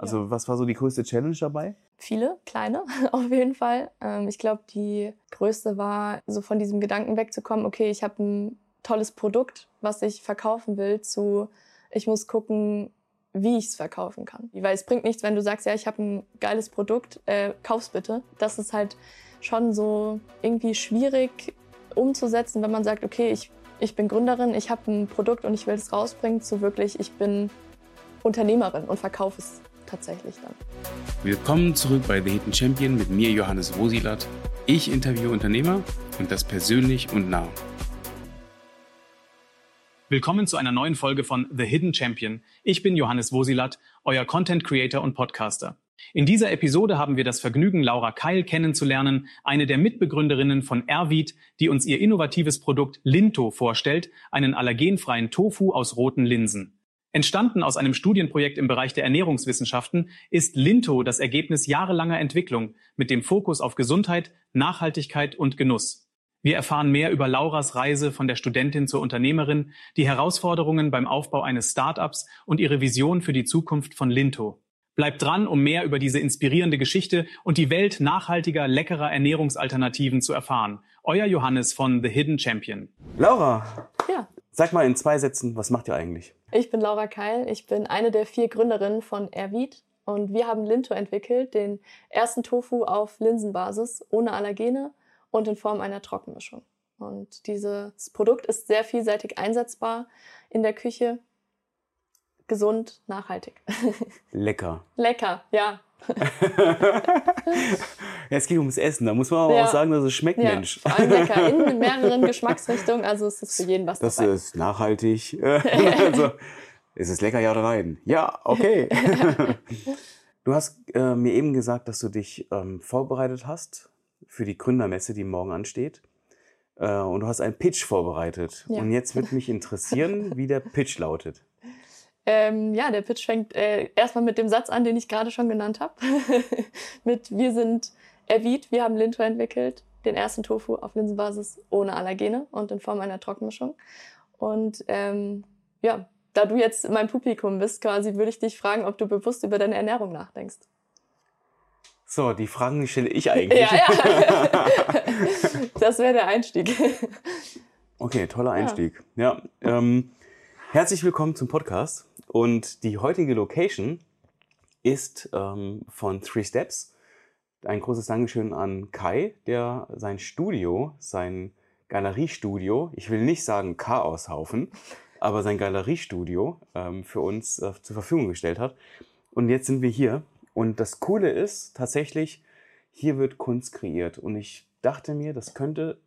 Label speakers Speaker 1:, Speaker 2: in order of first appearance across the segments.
Speaker 1: Also was war so die größte Challenge dabei?
Speaker 2: Viele, kleine auf jeden Fall. Ähm, ich glaube, die größte war, so von diesem Gedanken wegzukommen, okay, ich habe ein tolles Produkt, was ich verkaufen will, zu ich muss gucken, wie ich es verkaufen kann. Weil es bringt nichts, wenn du sagst, ja, ich habe ein geiles Produkt, äh, kauf's bitte. Das ist halt schon so irgendwie schwierig umzusetzen, wenn man sagt, okay, ich, ich bin Gründerin, ich habe ein Produkt und ich will es rausbringen, zu wirklich, ich bin Unternehmerin und verkaufe es tatsächlich dann.
Speaker 1: Willkommen zurück bei The Hidden Champion mit mir, Johannes Wosilat. Ich interviewe Unternehmer und das persönlich und nah.
Speaker 3: Willkommen zu einer neuen Folge von The Hidden Champion. Ich bin Johannes Wosilat, euer Content Creator und Podcaster. In dieser Episode haben wir das Vergnügen, Laura Keil kennenzulernen, eine der Mitbegründerinnen von Ervid, die uns ihr innovatives Produkt Linto vorstellt, einen allergenfreien Tofu aus roten Linsen. Entstanden aus einem Studienprojekt im Bereich der Ernährungswissenschaften ist Linto das Ergebnis jahrelanger Entwicklung mit dem Fokus auf Gesundheit, Nachhaltigkeit und Genuss. Wir erfahren mehr über Lauras Reise von der Studentin zur Unternehmerin, die Herausforderungen beim Aufbau eines Startups und ihre Vision für die Zukunft von Linto. Bleibt dran, um mehr über diese inspirierende Geschichte und die Welt nachhaltiger, leckerer Ernährungsalternativen zu erfahren. Euer Johannes von The Hidden Champion.
Speaker 1: Laura.
Speaker 2: Ja.
Speaker 1: Sag mal in zwei Sätzen, was macht ihr eigentlich?
Speaker 2: Ich bin Laura Keil. Ich bin eine der vier Gründerinnen von Ervid. Und wir haben Linto entwickelt, den ersten Tofu auf Linsenbasis, ohne Allergene und in Form einer Trockenmischung. Und dieses Produkt ist sehr vielseitig einsetzbar in der Küche. Gesund, nachhaltig.
Speaker 1: Lecker.
Speaker 2: Lecker, ja.
Speaker 1: ja, es geht ums Essen. Da muss man aber ja. auch sagen, dass es schmeckt, ja, Mensch.
Speaker 2: Vor allem lecker in mehreren Geschmacksrichtungen. Also es ist für jeden was
Speaker 1: das
Speaker 2: dabei.
Speaker 1: Das ist nachhaltig. also, ist es lecker, ja oder nein? Ja, okay. du hast äh, mir eben gesagt, dass du dich ähm, vorbereitet hast für die Gründermesse, die morgen ansteht. Äh, und du hast einen Pitch vorbereitet. Ja. Und jetzt wird mich interessieren, wie der Pitch lautet.
Speaker 2: Ähm, ja, der Pitch fängt äh, erstmal mit dem Satz an, den ich gerade schon genannt habe. mit Wir sind Erwied, wir haben Linto entwickelt, den ersten Tofu auf Linsenbasis ohne Allergene und in Form einer Trockenmischung. Und ähm, ja, da du jetzt mein Publikum bist, quasi, würde ich dich fragen, ob du bewusst über deine Ernährung nachdenkst.
Speaker 1: So, die Fragen stelle ich eigentlich.
Speaker 2: Ja, ja. das wäre der Einstieg.
Speaker 1: Okay, toller Einstieg. Ja, ja ähm, herzlich willkommen zum Podcast. Und die heutige Location ist ähm, von Three Steps. Ein großes Dankeschön an Kai, der sein Studio, sein Galeriestudio, ich will nicht sagen Chaoshaufen, aber sein Galeriestudio ähm, für uns äh, zur Verfügung gestellt hat. Und jetzt sind wir hier und das Coole ist tatsächlich, hier wird Kunst kreiert. Und ich dachte mir, das könnte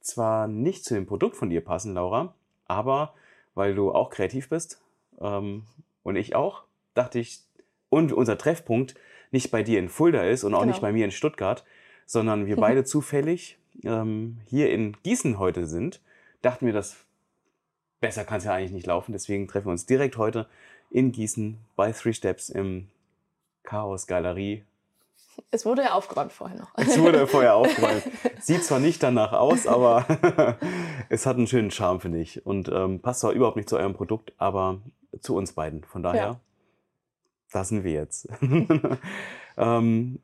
Speaker 1: zwar nicht zu dem Produkt von dir passen, Laura, aber weil du auch kreativ bist ähm, und ich auch, dachte ich, und unser Treffpunkt nicht bei dir in Fulda ist und auch genau. nicht bei mir in Stuttgart, sondern wir beide zufällig ähm, hier in Gießen heute sind, dachten wir, das besser kann es ja eigentlich nicht laufen. Deswegen treffen wir uns direkt heute in Gießen bei Three Steps im Chaos Galerie.
Speaker 2: Es wurde ja aufgeräumt vorher noch.
Speaker 1: Es wurde vorher aufgeräumt. Sieht zwar nicht danach aus, aber es hat einen schönen Charme, finde ich. Und ähm, passt zwar überhaupt nicht zu eurem Produkt, aber zu uns beiden. Von daher, ja. da sind wir jetzt. ähm,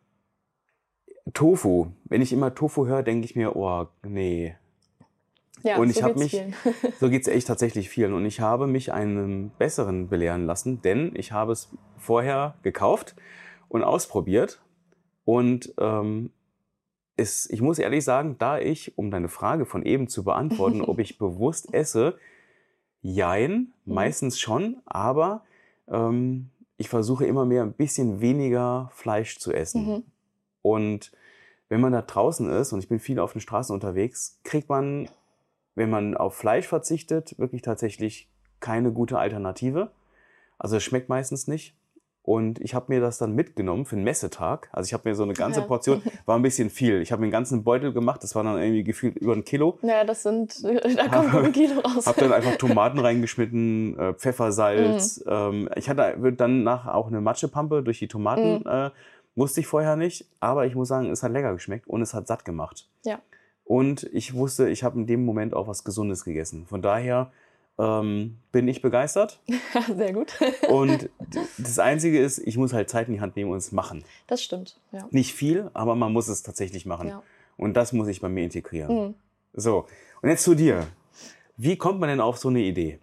Speaker 1: Tofu. Wenn ich immer Tofu höre, denke ich mir, oh, nee.
Speaker 2: Ja,
Speaker 1: und ich
Speaker 2: so
Speaker 1: habe mich, vielen. so geht es echt tatsächlich vielen. Und ich habe mich einen besseren belehren lassen, denn ich habe es vorher gekauft und ausprobiert. Und ähm, ist, ich muss ehrlich sagen, da ich, um deine Frage von eben zu beantworten, ob ich bewusst esse, jein, mhm. meistens schon, aber ähm, ich versuche immer mehr ein bisschen weniger Fleisch zu essen. Mhm. Und wenn man da draußen ist, und ich bin viel auf den Straßen unterwegs, kriegt man, wenn man auf Fleisch verzichtet, wirklich tatsächlich keine gute Alternative. Also es schmeckt meistens nicht. Und ich habe mir das dann mitgenommen für den Messetag. Also ich habe mir so eine ganze ja. Portion, war ein bisschen viel. Ich habe mir einen ganzen Beutel gemacht, das war dann irgendwie gefühlt über ein Kilo.
Speaker 2: Naja, das sind, da kommt ein Kilo raus.
Speaker 1: Habe dann einfach Tomaten reingeschnitten, äh, Pfeffersalz. Mhm. Ähm, ich hatte danach auch eine Matschepampe durch die Tomaten, mhm. äh, wusste ich vorher nicht. Aber ich muss sagen, es hat lecker geschmeckt und es hat satt gemacht.
Speaker 2: Ja.
Speaker 1: Und ich wusste, ich habe in dem Moment auch was Gesundes gegessen. Von daher ähm, bin ich begeistert.
Speaker 2: Sehr gut.
Speaker 1: Und das Einzige ist, ich muss halt Zeit in die Hand nehmen und es machen.
Speaker 2: Das stimmt, ja.
Speaker 1: Nicht viel, aber man muss es tatsächlich machen.
Speaker 2: Ja.
Speaker 1: Und das muss ich bei mir integrieren.
Speaker 2: Mhm.
Speaker 1: So, und jetzt zu dir. Wie kommt man denn auf so eine Idee?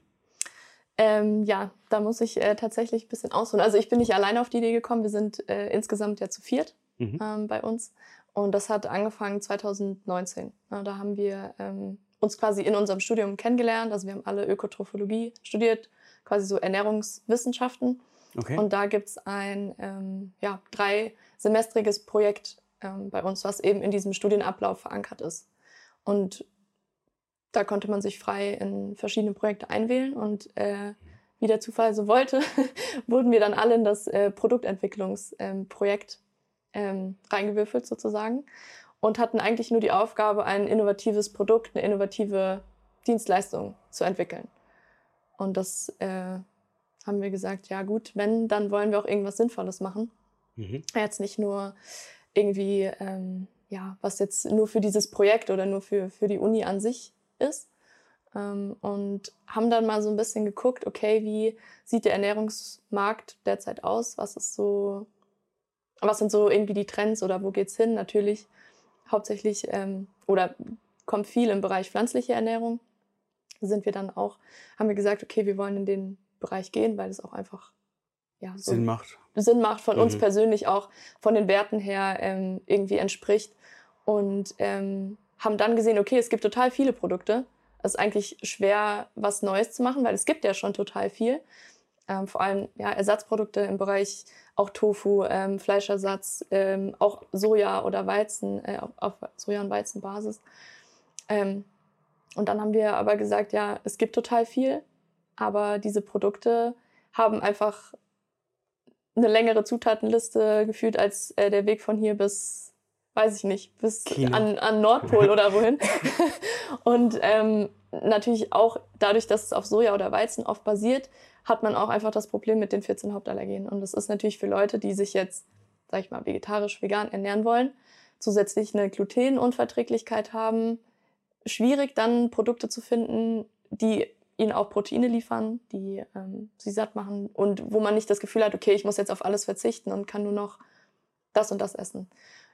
Speaker 2: Ähm, ja, da muss ich äh, tatsächlich ein bisschen ausholen. Also ich bin nicht alleine auf die Idee gekommen. Wir sind äh, insgesamt ja zu viert
Speaker 1: Mhm.
Speaker 2: ähm, bei uns. Und das hat angefangen 2019. Ja, da haben wir ähm, uns quasi in unserem Studium kennengelernt. Also wir haben alle Ökotrophologie studiert, quasi so Ernährungswissenschaften.
Speaker 1: Okay.
Speaker 2: Und da gibt's ein ähm, ja, dreisemestriges Projekt ähm, bei uns, was eben in diesem Studienablauf verankert ist. Und da konnte man sich frei in verschiedene Projekte einwählen und äh, wie der Zufall so wollte, wurden wir dann alle in das äh, Produktentwicklungsprojekt ähm, reingewürfelt sozusagen und hatten eigentlich nur die Aufgabe, ein innovatives Produkt, eine innovative Dienstleistung zu entwickeln. Und das äh, haben wir gesagt, ja gut, wenn, dann wollen wir auch irgendwas Sinnvolles machen.
Speaker 1: Mhm.
Speaker 2: Jetzt nicht nur irgendwie, ähm, ja, was jetzt nur für dieses Projekt oder nur für, für die Uni an sich ist. Ähm, und haben dann mal so ein bisschen geguckt, okay, wie sieht der Ernährungsmarkt derzeit aus? Was ist so, was sind so irgendwie die Trends oder wo geht's hin? Natürlich hauptsächlich ähm, oder kommt viel im Bereich pflanzliche Ernährung. Sind wir dann auch, haben wir gesagt, okay, wir wollen in den Bereich gehen, weil es auch einfach ja, so
Speaker 1: Sinn macht.
Speaker 2: Sinn macht, von uns
Speaker 1: Mhm.
Speaker 2: persönlich auch von den Werten her ähm, irgendwie entspricht. Und ähm, haben dann gesehen, okay, es gibt total viele Produkte. Es ist eigentlich schwer, was Neues zu machen, weil es gibt ja schon total viel. Ähm, vor allem ja, Ersatzprodukte im Bereich auch Tofu, ähm, Fleischersatz, ähm, auch Soja oder Weizen, äh, auf, Soja- und Weizenbasis. Ähm, und dann haben wir aber gesagt, ja, es gibt total viel, aber diese Produkte haben einfach eine längere Zutatenliste gefühlt als äh, der Weg von hier bis, weiß ich nicht, bis
Speaker 1: China.
Speaker 2: an, an Nordpol oder wohin. und ähm, natürlich auch dadurch, dass es auf Soja oder Weizen oft basiert, hat man auch einfach das Problem mit den 14 Hauptallergenen. Und das ist natürlich für Leute, die sich jetzt, sag ich mal, vegetarisch, vegan ernähren wollen, zusätzlich eine Glutenunverträglichkeit haben, schwierig dann Produkte zu finden, die ihnen auch Proteine liefern, die ähm, sie satt machen und wo man nicht das Gefühl hat, okay, ich muss jetzt auf alles verzichten und kann nur noch das und das essen.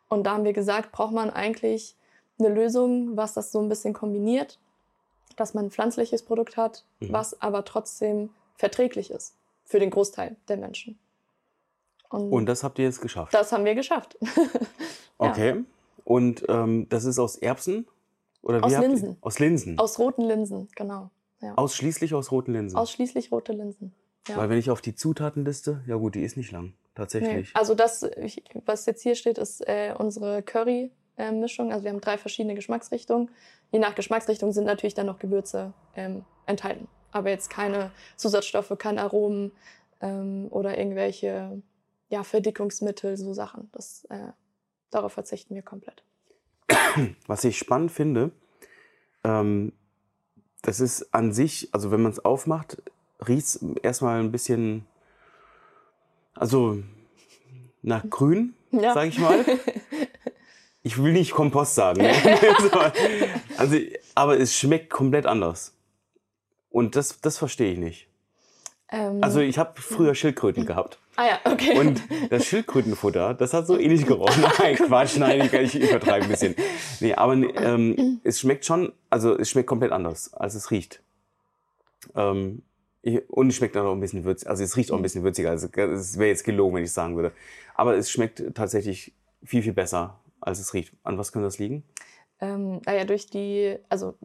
Speaker 2: Und da haben wir gesagt, braucht man eigentlich eine Lösung, was das so ein bisschen kombiniert, dass man ein pflanzliches Produkt hat,
Speaker 1: Mhm.
Speaker 2: was aber trotzdem verträglich ist für den Großteil der Menschen. Und,
Speaker 1: Und das habt ihr jetzt geschafft.
Speaker 2: das haben wir geschafft. Ja.
Speaker 1: Okay. Und ähm, das ist aus Erbsen? Oder
Speaker 2: Aus
Speaker 1: habt ihr-
Speaker 2: Linsen.
Speaker 1: Aus Linsen.
Speaker 2: Aus roten Linsen, genau. Ja.
Speaker 1: Ausschließlich aus roten Linsen.
Speaker 2: Ausschließlich rote Linsen. Ja.
Speaker 1: Weil wenn ich auf die Zutatenliste, ja gut, die ist nicht lang,
Speaker 2: Nee.
Speaker 1: tatsächlich.
Speaker 2: Also das, was jetzt hier steht, ist äh, unsere Curry-Mischung. also wir haben drei verschiedene Geschmacksrichtungen. Je nach Geschmacksrichtung sind natürlich dann noch Gewürze ähm, enthalten. Aber jetzt keine Zusatzstoffe, keine Aromen ähm, oder irgendwelche ja, Verdickungsmittel, so Sachen. Das, äh, darauf verzichten wir komplett.
Speaker 1: Was ich spannend finde, ähm, das ist an sich, also wenn man es aufmacht, riecht es erstmal ein bisschen, also nach grün,
Speaker 2: Ja.
Speaker 1: sage ich mal. Ich will nicht Kompost sagen. Ne? So, also, aber es schmeckt komplett anders. Und das, das verstehe ich nicht.
Speaker 2: Ähm,
Speaker 1: Also ich habe früher Schildkröten gehabt.
Speaker 2: ah ja, okay.
Speaker 1: Und das Schildkrötenfutter, das hat so ähnlich gerochen. Nein, Quatsch, nein, ich, ich übertreibe ein bisschen. Nee, aber ähm, es schmeckt schon, also es schmeckt komplett anders, als es riecht. Ähm, ich, und es schmeckt auch ein bisschen würzig, also es riecht auch ein bisschen würziger. Also es wäre jetzt gelogen, wenn ich sagen würde. Aber es schmeckt tatsächlich viel, viel besser, als es riecht. An was könnte das liegen?
Speaker 2: Ähm, naja, durch die, also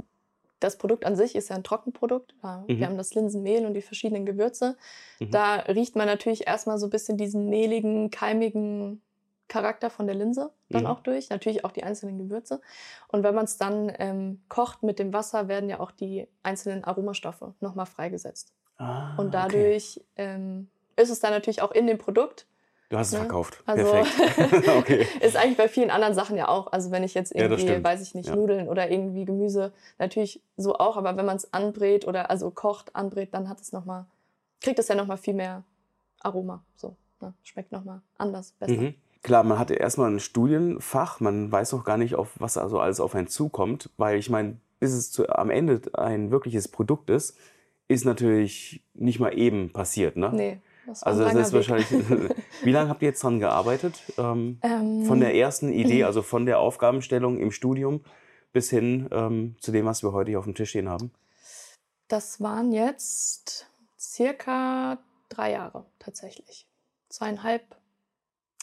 Speaker 2: das Produkt an sich ist ja ein Trockenprodukt. Ja,
Speaker 1: Mhm.
Speaker 2: Wir haben das Linsenmehl und die verschiedenen Gewürze.
Speaker 1: Mhm.
Speaker 2: Da riecht man natürlich erstmal so ein bisschen diesen mehligen, keimigen Charakter von der Linse dann
Speaker 1: Mhm.
Speaker 2: auch durch. Natürlich auch die einzelnen Gewürze. Und wenn man es dann ähm, kocht mit dem Wasser, werden ja auch die einzelnen Aromastoffe nochmal freigesetzt.
Speaker 1: Ah,
Speaker 2: Und
Speaker 1: okay.
Speaker 2: dadurch ähm, ist es dann natürlich auch in dem Produkt.
Speaker 1: Du hast es
Speaker 2: ne?
Speaker 1: verkauft.
Speaker 2: Also
Speaker 1: Perfekt. okay.
Speaker 2: ist eigentlich bei vielen anderen Sachen ja auch. Also wenn ich jetzt
Speaker 1: Ja,
Speaker 2: irgendwie,
Speaker 1: stimmt.
Speaker 2: weiß ich nicht,
Speaker 1: Ja.
Speaker 2: Nudeln oder irgendwie Gemüse, natürlich so auch, aber wenn man es anbrät oder also kocht, anbrät, dann hat es noch mal, kriegt es ja nochmal viel mehr Aroma. So, ne? Schmeckt nochmal anders, besser.
Speaker 1: Mhm. Klar, man hatte erstmal ein Studienfach, man weiß auch gar nicht, auf was also alles auf einen zukommt, weil ich meine, bis es zu, am Ende ein wirkliches Produkt ist, ist natürlich nicht mal eben passiert, ne?
Speaker 2: Nee. Das
Speaker 1: Also das ist
Speaker 2: Weg.
Speaker 1: wahrscheinlich. Wie lange habt ihr jetzt dran gearbeitet? Ähm,
Speaker 2: Ähm,
Speaker 1: von der ersten Idee, also von der Aufgabenstellung im Studium bis hin ähm, zu dem, was wir heute hier auf dem Tisch stehen haben?
Speaker 2: Das waren jetzt circa drei Jahre tatsächlich. Zweieinhalb,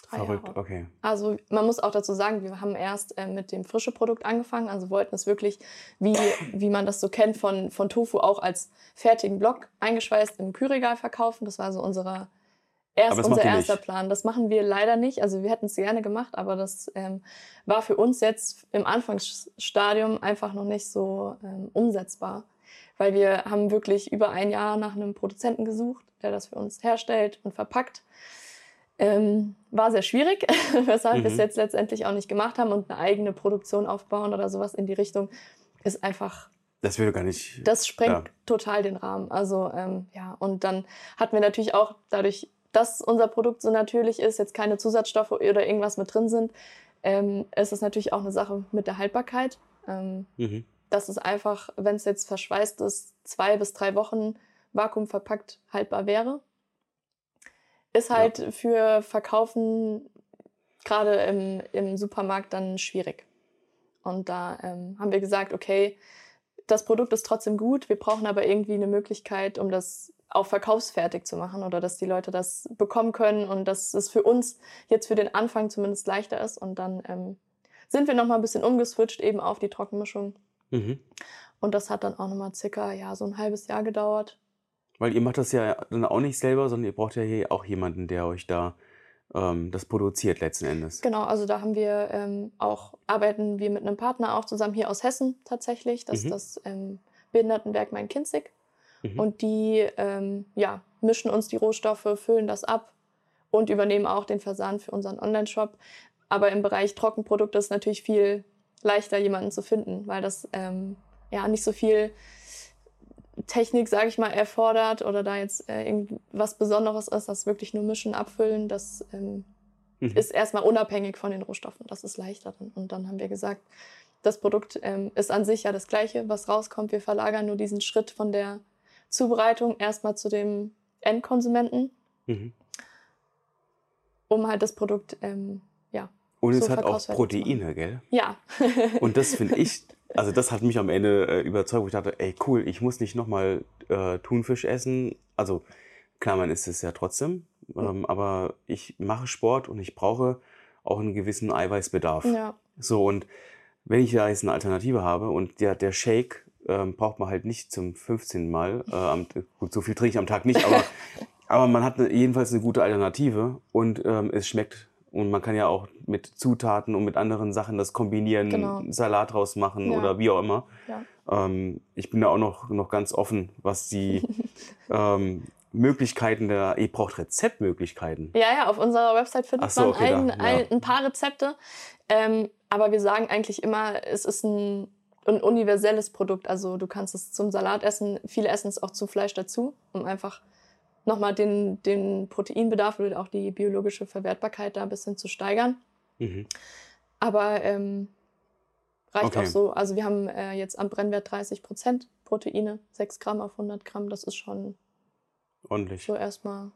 Speaker 2: drei
Speaker 1: Verrückt,
Speaker 2: Jahre.
Speaker 1: okay.
Speaker 2: Also man muss auch dazu sagen, wir haben erst äh, mit dem frische Produkt angefangen. Also wollten es wirklich, wie, wie man das so kennt von, von Tofu, auch als fertigen Block eingeschweißt im Kühlregal verkaufen. Das war so unsere erst unser erster
Speaker 1: nicht.
Speaker 2: Plan. Das machen wir leider nicht. Also wir hätten es gerne gemacht, aber das ähm, war für uns jetzt im Anfangsstadium einfach noch nicht so ähm, umsetzbar. Weil wir haben wirklich über ein Jahr nach einem Produzenten gesucht, der das für uns herstellt und verpackt. Ähm, war sehr schwierig, weshalb wir es
Speaker 1: Mhm.
Speaker 2: jetzt letztendlich auch nicht gemacht haben und eine eigene Produktion aufbauen oder sowas in die Richtung ist einfach
Speaker 1: Das würde gar nicht.
Speaker 2: das sprengt
Speaker 1: Ja.
Speaker 2: total den Rahmen. Also ähm, ja, und dann hatten wir natürlich auch dadurch, dass unser Produkt so natürlich ist, jetzt keine Zusatzstoffe oder irgendwas mit drin sind, ähm, ist es natürlich auch eine Sache mit der Haltbarkeit. Ähm,
Speaker 1: Mhm.
Speaker 2: dass es einfach, wenn es jetzt verschweißt ist, zwei bis drei Wochen vakuumverpackt haltbar wäre. Ist
Speaker 1: Ja.
Speaker 2: halt für Verkaufen gerade im, im Supermarkt dann schwierig. Und da ähm, haben wir gesagt, okay, das Produkt ist trotzdem gut, wir brauchen aber irgendwie eine Möglichkeit, um das auch verkaufsfertig zu machen oder dass die Leute das bekommen können und dass es für uns jetzt für den Anfang zumindest leichter ist. Und dann ähm, sind wir nochmal ein bisschen umgeswitcht eben auf die Trockenmischung.
Speaker 1: Mhm.
Speaker 2: Und das hat dann auch nochmal circa ja, so ein halbes Jahr gedauert.
Speaker 1: Weil ihr macht das ja dann auch nicht selber, sondern ihr braucht ja hier auch jemanden, der euch da ähm, das produziert letzten Endes.
Speaker 2: Genau, also da haben wir ähm, auch, arbeiten wir mit einem Partner auch zusammen hier aus Hessen tatsächlich. Das
Speaker 1: Mhm.
Speaker 2: ist das ähm, Behindertenwerk Main-Kinzig.
Speaker 1: Mhm.
Speaker 2: Und die ähm, ja, mischen uns die Rohstoffe, füllen das ab und übernehmen auch den Versand für unseren Online-Shop. Aber im Bereich Trockenprodukte ist es natürlich viel leichter, jemanden zu finden, weil das ähm, ja nicht so viel Technik, sage ich mal, erfordert oder da jetzt äh, irgendwas Besonderes ist, das wirklich nur mischen, abfüllen, das ähm,
Speaker 1: Mhm.
Speaker 2: ist erstmal unabhängig von den Rohstoffen. Das ist leichter. Dann. Und dann haben wir gesagt, das Produkt ähm, ist an sich ja das gleiche, was rauskommt. Wir verlagern nur diesen Schritt von der Zubereitung erstmal zu dem Endkonsumenten,
Speaker 1: Mhm.
Speaker 2: um halt das Produkt, ähm, ja.
Speaker 1: Und es
Speaker 2: so
Speaker 1: hat auch Proteine, gell?
Speaker 2: Ja.
Speaker 1: Und das finde ich, also das hat mich am Ende äh, überzeugt, wo ich dachte, ey cool, ich muss nicht nochmal äh, Thunfisch essen. Also klar, man isst es ja trotzdem, ähm, aber ich mache Sport und ich brauche auch einen gewissen Eiweißbedarf.
Speaker 2: ja.
Speaker 1: So, und wenn ich da jetzt eine Alternative habe und der, der Shake ähm, braucht man halt nicht zum 15. Mal, äh, am, gut, so viel trinke ich am Tag nicht, aber, aber man hat eine, jedenfalls eine gute Alternative und ähm, es schmeckt. Und man kann ja auch mit Zutaten und mit anderen Sachen das kombinieren,
Speaker 2: Genau.
Speaker 1: Salat draus machen
Speaker 2: Ja.
Speaker 1: oder wie auch immer.
Speaker 2: Ja.
Speaker 1: Ähm, ich bin da auch noch, noch ganz offen, was die ähm, Möglichkeiten der, ihr braucht Rezeptmöglichkeiten.
Speaker 2: Ja, ja, auf unserer Website findet
Speaker 1: so,
Speaker 2: man
Speaker 1: okay,
Speaker 2: ein, ein, ein paar Rezepte. Ähm, aber wir sagen eigentlich immer, es ist ein, ein universelles Produkt. Also du kannst es zum Salat essen. Viele essen es auch zu Fleisch dazu, um einfach nochmal den, den Proteinbedarf oder auch die biologische Verwertbarkeit da ein bisschen zu steigern.
Speaker 1: Mhm.
Speaker 2: Aber ähm, reicht
Speaker 1: Okay.
Speaker 2: auch so. Also wir haben äh, jetzt am Brennwert 30 Prozent Proteine, 6 Gramm auf 100 Gramm. Das ist schon
Speaker 1: Ordentlich.
Speaker 2: so erstmal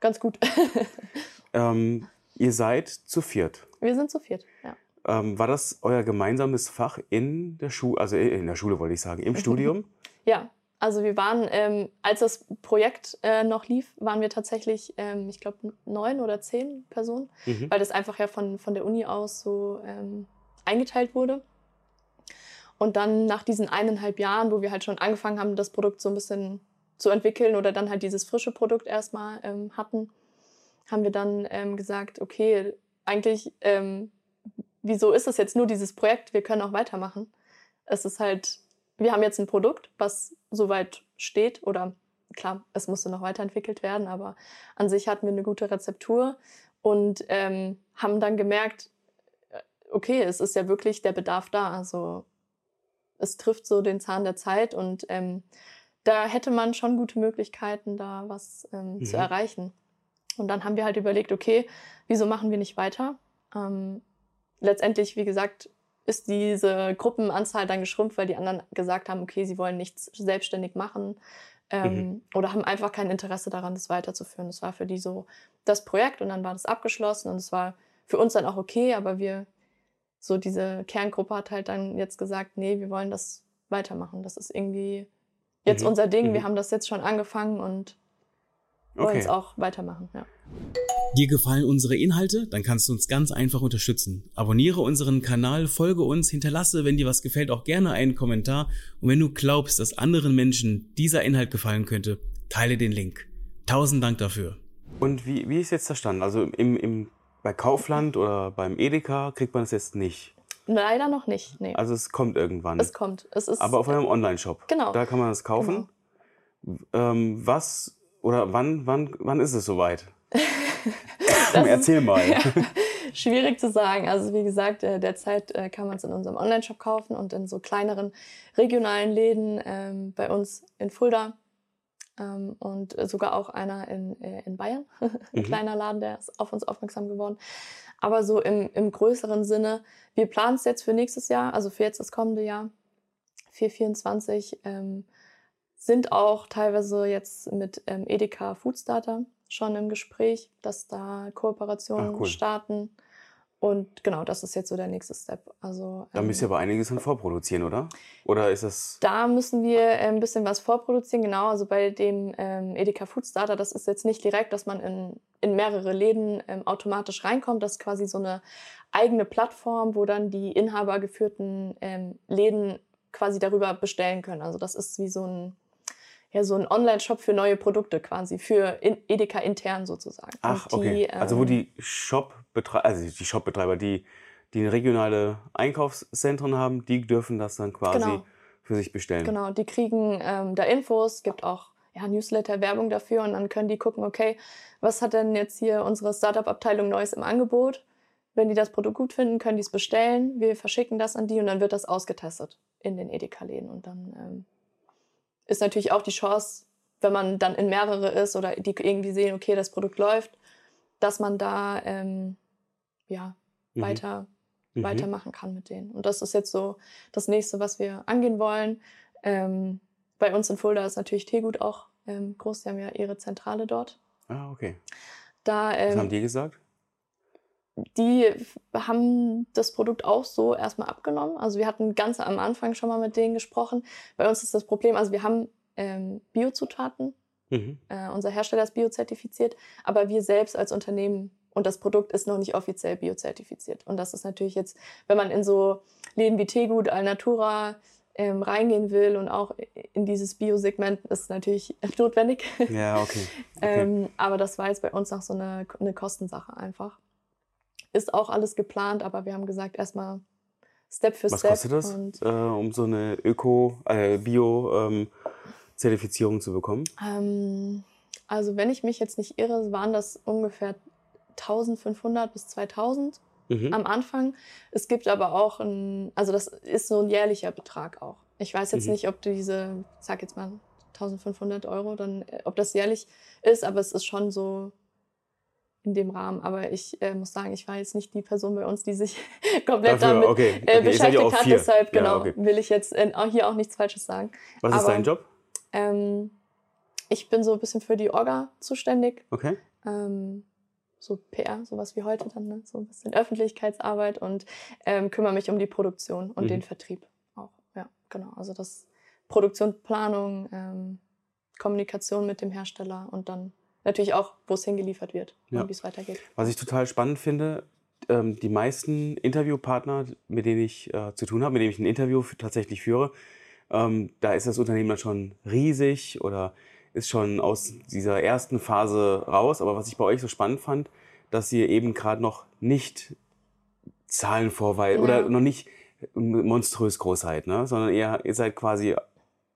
Speaker 2: ganz gut.
Speaker 1: Ähm, ihr seid zu viert.
Speaker 2: wir sind zu viert, ja.
Speaker 1: Ähm, war das euer gemeinsames Fach in der Schule, also in der Schule wollte ich sagen, im Studium?
Speaker 2: Ja, also wir waren, ähm, als das Projekt äh, noch lief, waren wir tatsächlich, ähm, ich glaube, neun oder zehn Personen,
Speaker 1: Mhm.
Speaker 2: weil das einfach ja von, von der Uni aus so ähm, eingeteilt wurde. Und dann nach diesen eineinhalb Jahren, wo wir halt schon angefangen haben, das Produkt so ein bisschen zu entwickeln oder dann halt dieses frische Produkt erstmal ähm, hatten, haben wir dann ähm, gesagt, okay, eigentlich, ähm, wieso ist es jetzt nur dieses Projekt? Wir können auch weitermachen. Es ist halt, wir haben jetzt ein Produkt, was soweit steht oder klar, es musste noch weiterentwickelt werden, aber an sich hatten wir eine gute Rezeptur und ähm, haben dann gemerkt, äh, okay, es ist ja wirklich der Bedarf da. Also es trifft so den Zahn der Zeit und ähm, da hätte man schon gute Möglichkeiten, da was ähm, zu
Speaker 1: Mhm.
Speaker 2: erreichen. Und dann haben wir halt überlegt, okay, wieso machen wir nicht weiter? Ähm, letztendlich, wie gesagt, ist diese Gruppenanzahl dann geschrumpft, weil die anderen gesagt haben, okay, sie wollen nichts selbstständig machen. ähm, mhm. oder haben einfach kein Interesse daran, das weiterzuführen. Das war für die so das Projekt und dann war das abgeschlossen und es war für uns dann auch okay, aber wir, so diese Kerngruppe hat halt dann jetzt gesagt, nee, wir wollen das weitermachen. Das ist irgendwie jetzt mhm. unser Ding. Mhm. Wir haben das jetzt schon angefangen und wollen es auch weitermachen. Ja.
Speaker 1: Dir gefallen unsere Inhalte? Dann kannst du uns ganz einfach unterstützen. Abonniere unseren Kanal, folge uns, hinterlasse, wenn dir was gefällt, auch gerne einen Kommentar. Und wenn du glaubst, dass anderen Menschen dieser Inhalt gefallen könnte, teile den Link. Tausend Dank dafür. Und wie, wie ist jetzt der Stand? Also im, im, bei Kaufland oder beim Edeka kriegt man es jetzt nicht?
Speaker 2: Leider noch nicht. Nee.
Speaker 1: Also es kommt irgendwann.
Speaker 2: Es kommt. Es ist,
Speaker 1: Aber auf einem Online-Shop.
Speaker 2: Genau.
Speaker 1: Da kann man es kaufen. Genau. Ähm, was oder wann, wann, wann ist es soweit? Erzähl mal. Ja,
Speaker 2: schwierig zu sagen. Also wie gesagt, äh, derzeit äh, kann man es in unserem Online-Shop kaufen und in so kleineren regionalen Läden ähm, bei uns in Fulda ähm, und sogar auch einer in, äh, in Bayern. Ein mhm. kleiner Laden, der ist auf uns aufmerksam geworden. Aber so im, im größeren Sinne, wir planen es jetzt für nächstes Jahr, also für jetzt das kommende Jahr, 424, ähm, sind auch teilweise jetzt mit ähm, Edeka Foodstarter schon im Gespräch, dass da Kooperationen Ach, cool. starten. Und genau, das ist jetzt so der nächste Step. Also,
Speaker 1: da müsst ihr ähm, aber einiges dann vorproduzieren, oder? Oder ist es.
Speaker 2: Da müssen wir äh, ein bisschen was vorproduzieren, genau. Also bei dem ähm, Edeka Food Starter, das ist jetzt nicht direkt, dass man in, in mehrere Läden ähm, automatisch reinkommt. Das ist quasi so eine eigene Plattform, wo dann die inhabergeführten ähm, Läden quasi darüber bestellen können. Also das ist wie so ein ja so ein Online-Shop für neue Produkte quasi, für Edeka intern sozusagen.
Speaker 1: Ach, die, okay. Ähm, also wo die Shop-Betreiber, also die Shop-Betreiber, die, die regionale Einkaufszentren haben, die dürfen das dann quasi genau. für sich bestellen.
Speaker 2: Genau, die kriegen ähm, da Infos, gibt auch ja, Newsletter-Werbung dafür und dann können die gucken, okay, was hat denn jetzt hier unsere Startup-Abteilung Neues im Angebot? Wenn die das Produkt gut finden, können die es bestellen. Wir verschicken das an die und dann wird das ausgetestet in den Edeka-Läden und dann ähm, ist natürlich auch die Chance, wenn man dann in mehrere ist oder die irgendwie sehen, okay, das Produkt läuft, dass man da ähm, ja, mhm. weiter, mhm. weitermachen kann mit denen. Und das ist jetzt so das nächste, was wir angehen wollen. Ähm, bei uns in Fulda ist natürlich Teegut auch ähm, groß. Die haben ja ihre Zentrale dort.
Speaker 1: Ah, okay.
Speaker 2: Da,
Speaker 1: ähm, was haben die gesagt?
Speaker 2: Die haben das Produkt auch so erstmal abgenommen. Also wir hatten ganz am Anfang schon mal mit denen gesprochen. Bei uns ist das Problem, also wir haben ähm, Biozutaten. Mhm. Äh, unser Hersteller ist biozertifiziert, aber wir selbst als Unternehmen und das Produkt ist noch nicht offiziell biozertifiziert. Und das ist natürlich jetzt, wenn man in so Läden wie Tegut, Alnatura ähm, reingehen will und auch in dieses Biosegment ist natürlich notwendig.
Speaker 1: Ja, okay.
Speaker 2: okay. ähm, aber das war jetzt bei uns auch so eine, eine Kostensache einfach. Ist auch alles geplant, aber wir haben gesagt, erstmal Step für
Speaker 1: Was
Speaker 2: Step.
Speaker 1: Was kostet das, äh, um so eine Öko-, äh, Bio-Zertifizierung ähm, zu bekommen?
Speaker 2: Ähm, also wenn ich mich jetzt nicht irre, waren das ungefähr 1500 bis 2000 mhm. am Anfang. Es gibt aber auch ein, also das ist so ein jährlicher Betrag auch. Ich weiß jetzt mhm. nicht, ob diese, sag jetzt mal 1500 Euro, dann, ob das jährlich ist, aber es ist schon so in dem Rahmen. Aber ich äh, muss sagen, ich war jetzt nicht die Person bei uns, die sich komplett Dafür, damit okay. Okay. Äh, beschäftigt hat. Deshalb genau, ja, okay. will ich jetzt äh, hier auch nichts Falsches sagen.
Speaker 1: Was Aber, ist dein Job?
Speaker 2: Ähm, ich bin so ein bisschen für die Orga zuständig.
Speaker 1: Okay.
Speaker 2: Ähm, so PR, sowas wie heute dann, ne? so ein bisschen Öffentlichkeitsarbeit und ähm, kümmere mich um die Produktion und mhm. den Vertrieb auch. Ja, genau. Also das Produktionsplanung, ähm, Kommunikation mit dem Hersteller und dann natürlich auch, wo es hingeliefert wird ja. und wie es weitergeht.
Speaker 1: Was ich total spannend finde, ähm, die meisten Interviewpartner, mit denen ich äh, zu tun habe, mit denen ich ein Interview tatsächlich führe, ähm, da ist das Unternehmen dann schon riesig oder ist schon aus dieser ersten Phase raus. Aber was ich bei euch so spannend fand, dass ihr eben gerade noch nicht Zahlen vorweist ja. oder noch nicht monströs Großheit, ne? sondern ihr, ihr seid quasi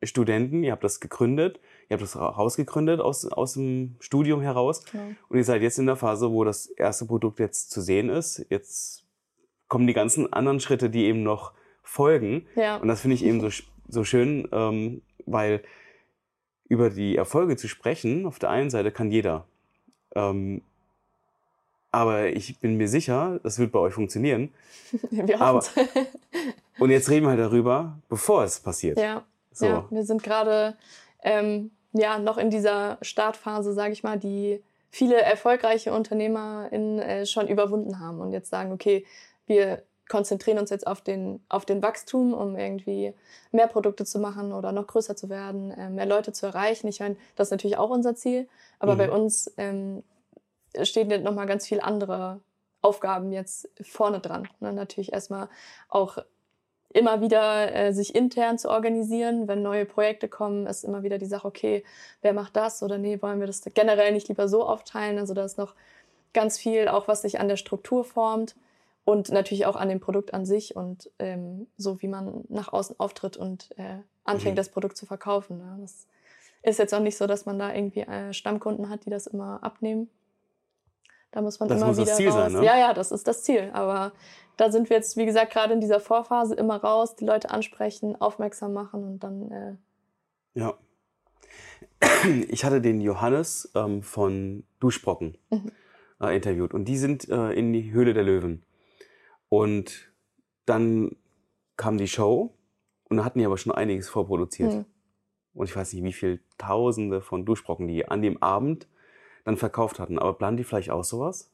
Speaker 1: Studenten, ihr habt das gegründet Ihr habt das Haus gegründet aus, aus dem Studium heraus. Ja. Und ihr seid jetzt in der Phase, wo das erste Produkt jetzt zu sehen ist. Jetzt kommen die ganzen anderen Schritte, die eben noch folgen.
Speaker 2: Ja.
Speaker 1: Und das finde ich eben so, so schön, ähm, weil über die Erfolge zu sprechen, auf der einen Seite kann jeder. Ähm, aber ich bin mir sicher, das wird bei euch funktionieren.
Speaker 2: Wir aber,
Speaker 1: Und jetzt reden wir halt darüber, bevor es passiert.
Speaker 2: Ja, so. ja wir sind gerade ähm, ja noch in dieser Startphase, sage ich mal, die viele erfolgreiche Unternehmer in, äh, schon überwunden haben und jetzt sagen, okay, wir konzentrieren uns jetzt auf den, auf den Wachstum, um irgendwie mehr Produkte zu machen oder noch größer zu werden, äh, mehr Leute zu erreichen. Ich meine, das ist natürlich auch unser Ziel, aber mhm. bei uns ähm, stehen jetzt nochmal ganz viele andere Aufgaben jetzt vorne dran. Ne? Natürlich erstmal auch immer wieder äh, sich intern zu organisieren. Wenn neue Projekte kommen, ist immer wieder die Sache, okay, wer macht das oder nee, wollen wir das generell nicht lieber so aufteilen? Also da ist noch ganz viel, auch was sich an der Struktur formt und natürlich auch an dem Produkt an sich und ähm, so, wie man nach außen auftritt und äh, anfängt, mhm. das Produkt zu verkaufen. Ne? Das ist jetzt auch nicht so, dass man da irgendwie äh, Stammkunden hat, die das immer abnehmen. Da muss man das immer muss wieder das Ziel raus. Sein, ne? Ja, ja, das ist das Ziel. Aber da sind wir jetzt, wie gesagt, gerade in dieser Vorphase immer raus, die Leute ansprechen, aufmerksam machen und dann. Äh
Speaker 1: ja. Ich hatte den Johannes ähm, von Duschbrocken mhm. äh, interviewt und die sind äh, in die Höhle der Löwen. Und dann kam die Show und da hatten die aber schon einiges vorproduziert. Mhm. Und ich weiß nicht, wie viele Tausende von Duschbrocken die an dem Abend dann verkauft hatten. Aber planen die vielleicht auch sowas?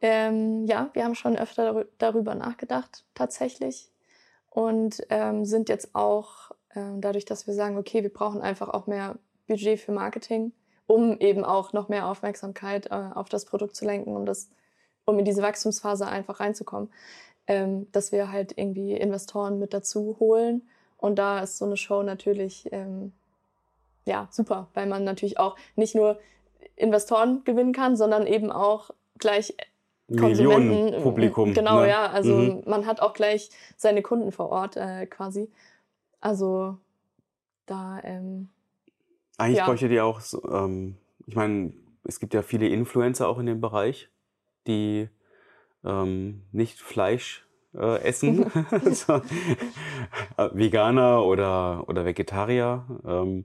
Speaker 2: Ähm, ja, wir haben schon öfter darüber nachgedacht, tatsächlich. Und ähm, sind jetzt auch, ähm, dadurch, dass wir sagen, okay, wir brauchen einfach auch mehr Budget für Marketing, um eben auch noch mehr Aufmerksamkeit äh, auf das Produkt zu lenken, um, das, um in diese Wachstumsphase einfach reinzukommen, ähm, dass wir halt irgendwie Investoren mit dazu holen. Und da ist so eine Show natürlich ähm, ja, super, weil man natürlich auch nicht nur Investoren gewinnen kann, sondern eben auch gleich
Speaker 1: Millionen Publikum.
Speaker 2: Genau, ne? ja. Also mhm. man hat auch gleich seine Kunden vor Ort äh, quasi. Also da. Ähm,
Speaker 1: Eigentlich ja. bräuchte die auch, so, ähm, ich meine, es gibt ja viele Influencer auch in dem Bereich, die ähm, nicht Fleisch äh, essen, so, äh, Veganer oder, oder Vegetarier. Ähm,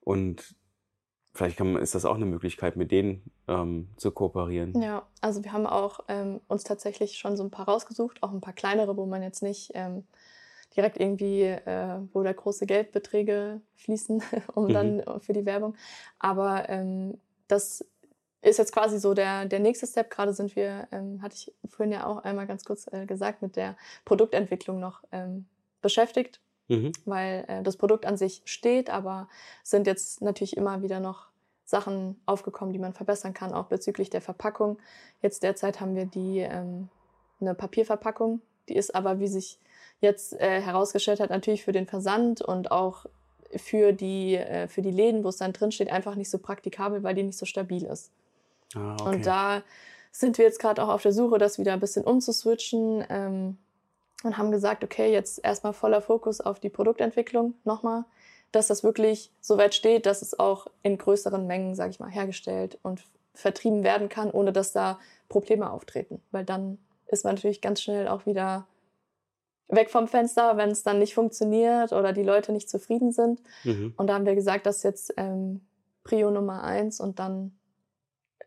Speaker 1: und vielleicht man, ist das auch eine Möglichkeit, mit denen ähm, zu kooperieren.
Speaker 2: Ja, also wir haben auch ähm, uns tatsächlich schon so ein paar rausgesucht, auch ein paar kleinere, wo man jetzt nicht ähm, direkt irgendwie, äh, wo da große Geldbeträge fließen, um mhm. dann für die Werbung. Aber ähm, das ist jetzt quasi so der, der nächste Step. Gerade sind wir, ähm, hatte ich vorhin ja auch einmal ganz kurz äh, gesagt, mit der Produktentwicklung noch ähm, beschäftigt mhm. weil äh, das Produkt an sich steht, aber sind jetzt natürlich immer wieder noch Sachen aufgekommen, die man verbessern kann, auch bezüglich der Verpackung. Jetzt derzeit haben wir die ähm, eine Papierverpackung, die ist aber, wie sich jetzt äh, herausgestellt hat, natürlich für den Versand und auch für die, äh, für die Läden, wo es dann drin steht, einfach nicht so praktikabel, weil die nicht so stabil ist. Ah, okay. Und da sind wir jetzt gerade auch auf der Suche, das wieder ein bisschen umzuswitchen. Ähm, und haben gesagt, okay, jetzt erstmal voller Fokus auf die Produktentwicklung nochmal, dass das wirklich so weit steht, dass es auch in größeren Mengen, sage ich mal, hergestellt und vertrieben werden kann, ohne dass da Probleme auftreten. Weil dann ist man natürlich ganz schnell auch wieder weg vom Fenster, wenn es dann nicht funktioniert oder die Leute nicht zufrieden sind. Mhm. Und da haben wir gesagt, das ist jetzt ähm, Prio Nummer eins und dann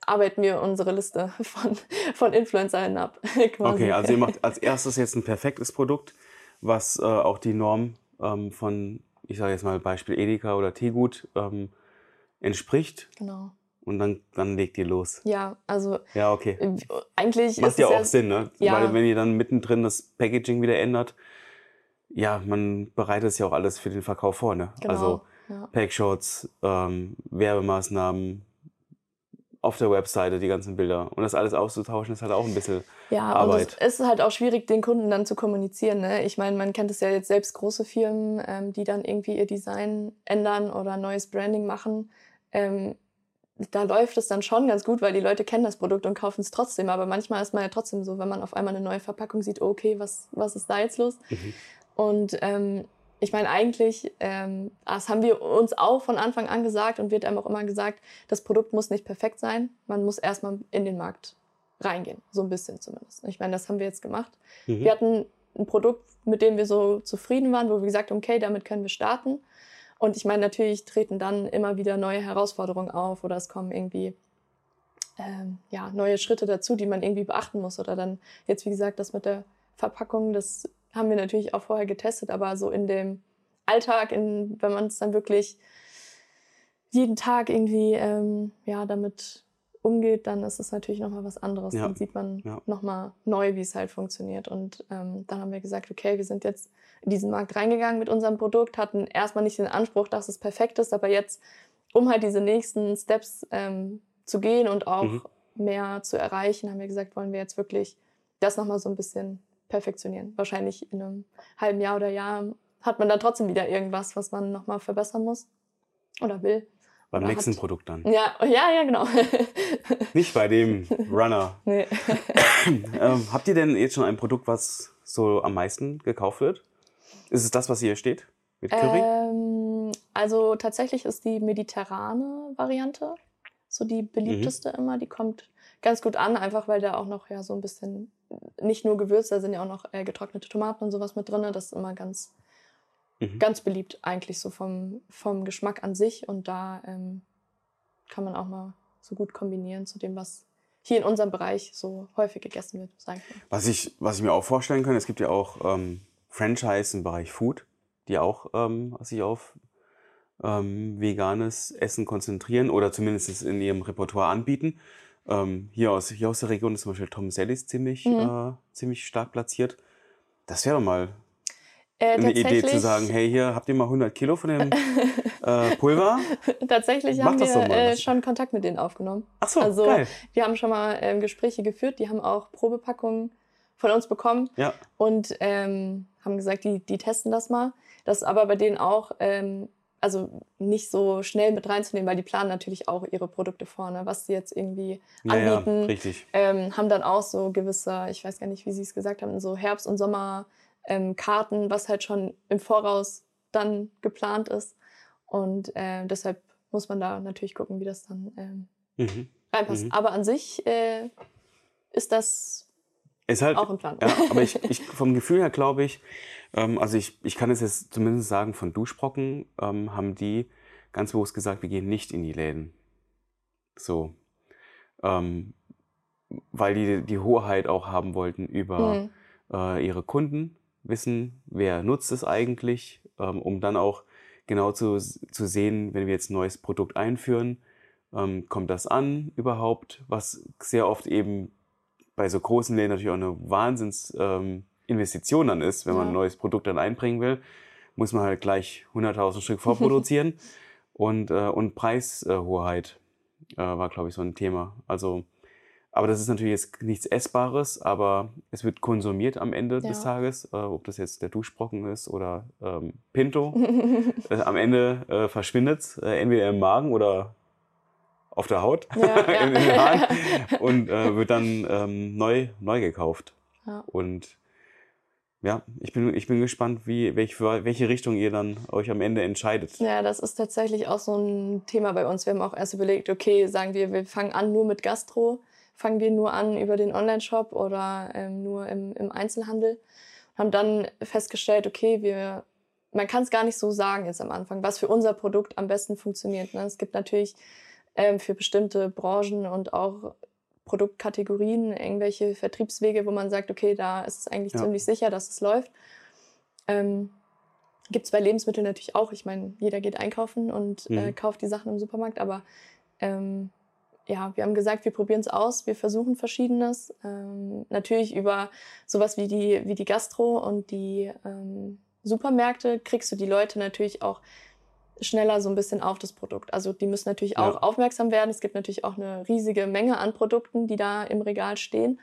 Speaker 2: arbeiten wir unsere Liste von, von Influencern ab.
Speaker 1: Okay, also ihr macht als erstes jetzt ein perfektes Produkt, was äh, auch die Norm ähm, von, ich sage jetzt mal Beispiel Edeka oder Teegut ähm, entspricht.
Speaker 2: Genau.
Speaker 1: Und dann, dann legt ihr los.
Speaker 2: Ja, also.
Speaker 1: Ja, okay.
Speaker 2: Eigentlich
Speaker 1: Macht ja auch Sinn, ne? Ja. Weil wenn ihr dann mittendrin das Packaging wieder ändert, ja, man bereitet es ja auch alles für den Verkauf vor, ne? Genau. Also ja. Packshots, ähm, Werbemaßnahmen, auf der Webseite die ganzen Bilder. Und das alles auszutauschen, ist halt auch ein bisschen ja, Arbeit.
Speaker 2: Ja, es ist halt auch schwierig, den Kunden dann zu kommunizieren. Ne? Ich meine, man kennt es ja jetzt selbst große Firmen, ähm, die dann irgendwie ihr Design ändern oder neues Branding machen. Ähm, da läuft es dann schon ganz gut, weil die Leute kennen das Produkt und kaufen es trotzdem. Aber manchmal ist man ja trotzdem so, wenn man auf einmal eine neue Verpackung sieht, okay, was, was ist da jetzt los? Mhm. Und ähm, ich meine, eigentlich, ähm, das haben wir uns auch von Anfang an gesagt und wird einem auch immer gesagt, das Produkt muss nicht perfekt sein. Man muss erstmal in den Markt reingehen. So ein bisschen zumindest. Ich meine, das haben wir jetzt gemacht. Mhm. Wir hatten ein Produkt, mit dem wir so zufrieden waren, wo wir gesagt haben, okay, damit können wir starten. Und ich meine, natürlich treten dann immer wieder neue Herausforderungen auf oder es kommen irgendwie ähm, ja, neue Schritte dazu, die man irgendwie beachten muss. Oder dann jetzt, wie gesagt, das mit der Verpackung, das haben wir natürlich auch vorher getestet, aber so in dem Alltag, in, wenn man es dann wirklich jeden Tag irgendwie ähm, ja, damit umgeht, dann ist es natürlich nochmal was anderes.
Speaker 1: Ja.
Speaker 2: Dann sieht man
Speaker 1: Ja.
Speaker 2: nochmal neu, wie es halt funktioniert. Und ähm, dann haben wir gesagt, okay, wir sind jetzt in diesen Markt reingegangen mit unserem Produkt, hatten erstmal nicht den Anspruch, dass es perfekt ist, aber jetzt, um halt diese nächsten Steps ähm, zu gehen und auch
Speaker 1: Mhm.
Speaker 2: mehr zu erreichen, haben wir gesagt, wollen wir jetzt wirklich das nochmal so ein bisschen perfektionieren. Wahrscheinlich in einem halben Jahr oder Jahr hat man dann trotzdem wieder irgendwas, was man nochmal verbessern muss oder will.
Speaker 1: Beim
Speaker 2: Oder
Speaker 1: nächsten
Speaker 2: hat-
Speaker 1: Produkt dann.
Speaker 2: Ja, ja, ja, genau.
Speaker 1: Nicht bei dem Runner.
Speaker 2: nee.
Speaker 1: ähm, habt ihr denn jetzt schon ein Produkt, was so am meisten gekauft wird? Ist es das, was hier steht? Mit Curry?
Speaker 2: Ähm, also tatsächlich ist die mediterrane Variante so die beliebteste
Speaker 1: Mhm.
Speaker 2: immer. Die kommt ganz gut an, einfach weil da auch noch ja so ein bisschen nicht nur Gewürze, da sind ja auch noch äh, getrocknete Tomaten und sowas mit drin. Das ist immer ganz,
Speaker 1: Mhm.
Speaker 2: ganz beliebt eigentlich so vom, vom Geschmack an sich. Und da ähm, kann man auch mal so gut kombinieren zu dem, was hier in unserem Bereich so häufig gegessen wird, sag ich mal.
Speaker 1: Was ich, was ich mir auch vorstellen kann, es gibt ja auch ähm, Franchise im Bereich Food, die auch ähm, sich auf ähm, veganes Essen konzentrieren oder zumindest es in ihrem Repertoire anbieten. Ähm, hier, aus, hier aus der Region ist zum Beispiel Tom Sellis ziemlich,
Speaker 2: Mhm.
Speaker 1: äh, ziemlich stark platziert. Das wäre mal
Speaker 2: Äh,
Speaker 1: eine Idee zu sagen, hey, hier habt ihr mal 100 Kilo von dem äh, Pulver?
Speaker 2: Tatsächlich
Speaker 1: Mach
Speaker 2: haben wir äh, schon Kontakt mit denen aufgenommen.
Speaker 1: Ach so,
Speaker 2: Also,
Speaker 1: geil.
Speaker 2: Wir haben schon mal ähm, Gespräche geführt, die haben auch Probepackungen von uns bekommen
Speaker 1: Ja,
Speaker 2: und ähm, haben gesagt, die, die testen das mal. Das ist aber bei denen auch ähm, also nicht so schnell mit reinzunehmen, weil die planen natürlich auch ihre Produkte vorne, was sie jetzt irgendwie
Speaker 1: ja, ja,
Speaker 2: anbieten.
Speaker 1: richtig.
Speaker 2: ähm, haben dann auch so gewisse, ich weiß gar nicht, wie sie es gesagt haben, so Herbst- und Sommerkarten, ähm, was halt schon im Voraus dann geplant ist. Und äh, deshalb muss man da natürlich gucken, wie das dann ähm,
Speaker 1: Mhm.
Speaker 2: reinpasst.
Speaker 1: Mhm.
Speaker 2: Aber an sich äh, ist das
Speaker 1: Ist halt,
Speaker 2: auch im Plan.
Speaker 1: Ja, aber ich, ich vom Gefühl her glaube ich, ähm, also ich, ich kann es jetzt zumindest sagen, von Duschbrocken ähm, haben die ganz bewusst gesagt, wir gehen nicht in die Läden. So. Ähm, weil die die Hoheit auch haben wollten über
Speaker 2: Mhm.
Speaker 1: äh, ihre Kunden, wissen, wer nutzt es eigentlich, ähm, um dann auch genau zu, zu sehen, wenn wir jetzt ein neues Produkt einführen, ähm, kommt das an überhaupt, was sehr oft eben bei so großen Läden natürlich auch eine Wahnsinns ähm, dann ist, wenn man
Speaker 2: Ja.
Speaker 1: ein neues Produkt dann einbringen will, muss man halt gleich 100.000 Stück vorproduzieren und, äh, und Preishoheit äh, war, glaube ich, so ein Thema. Also, aber das ist natürlich jetzt nichts Essbares, aber es wird konsumiert am Ende des
Speaker 2: Ja.
Speaker 1: Tages, äh, ob das jetzt der Duschbrocken ist oder ähm, Pinto. äh, am Ende äh, verschwindet es, äh, entweder im Magen oder auf der Haut,
Speaker 2: Ja,
Speaker 1: in den Haaren und äh, wird dann ähm, neu, neu gekauft. Und ja, ich bin, ich bin gespannt, wie, welch, welche Richtung ihr dann euch am Ende entscheidet.
Speaker 2: Ja, das ist tatsächlich auch so ein Thema bei uns. Wir haben auch erst überlegt, okay, sagen wir, wir fangen an nur mit Gastro, fangen wir nur an über den Online-Shop oder ähm, nur im, im Einzelhandel. Haben dann festgestellt, okay, wir, man kann es gar nicht so sagen jetzt am Anfang, was für unser Produkt am besten funktioniert. Ne? Es gibt natürlich ähm, für bestimmte Branchen und auch Produktkategorien irgendwelche Vertriebswege, wo man sagt, okay, da ist es eigentlich
Speaker 1: Ja.
Speaker 2: ziemlich sicher, dass es läuft. Ähm, Gibt es bei Lebensmitteln natürlich auch. Ich meine, jeder geht einkaufen und äh,
Speaker 1: Mhm.
Speaker 2: kauft die Sachen im Supermarkt, aber ähm, ja, wir haben gesagt, wir probieren es aus, wir versuchen Verschiedenes. Ähm, natürlich über sowas wie die, wie die Gastro und die ähm, Supermärkte kriegst du die Leute natürlich auch schneller so ein bisschen auf das Produkt. Also die müssen natürlich
Speaker 1: Ja.
Speaker 2: auch aufmerksam werden. Es gibt natürlich auch eine riesige Menge an Produkten, die da im Regal stehen.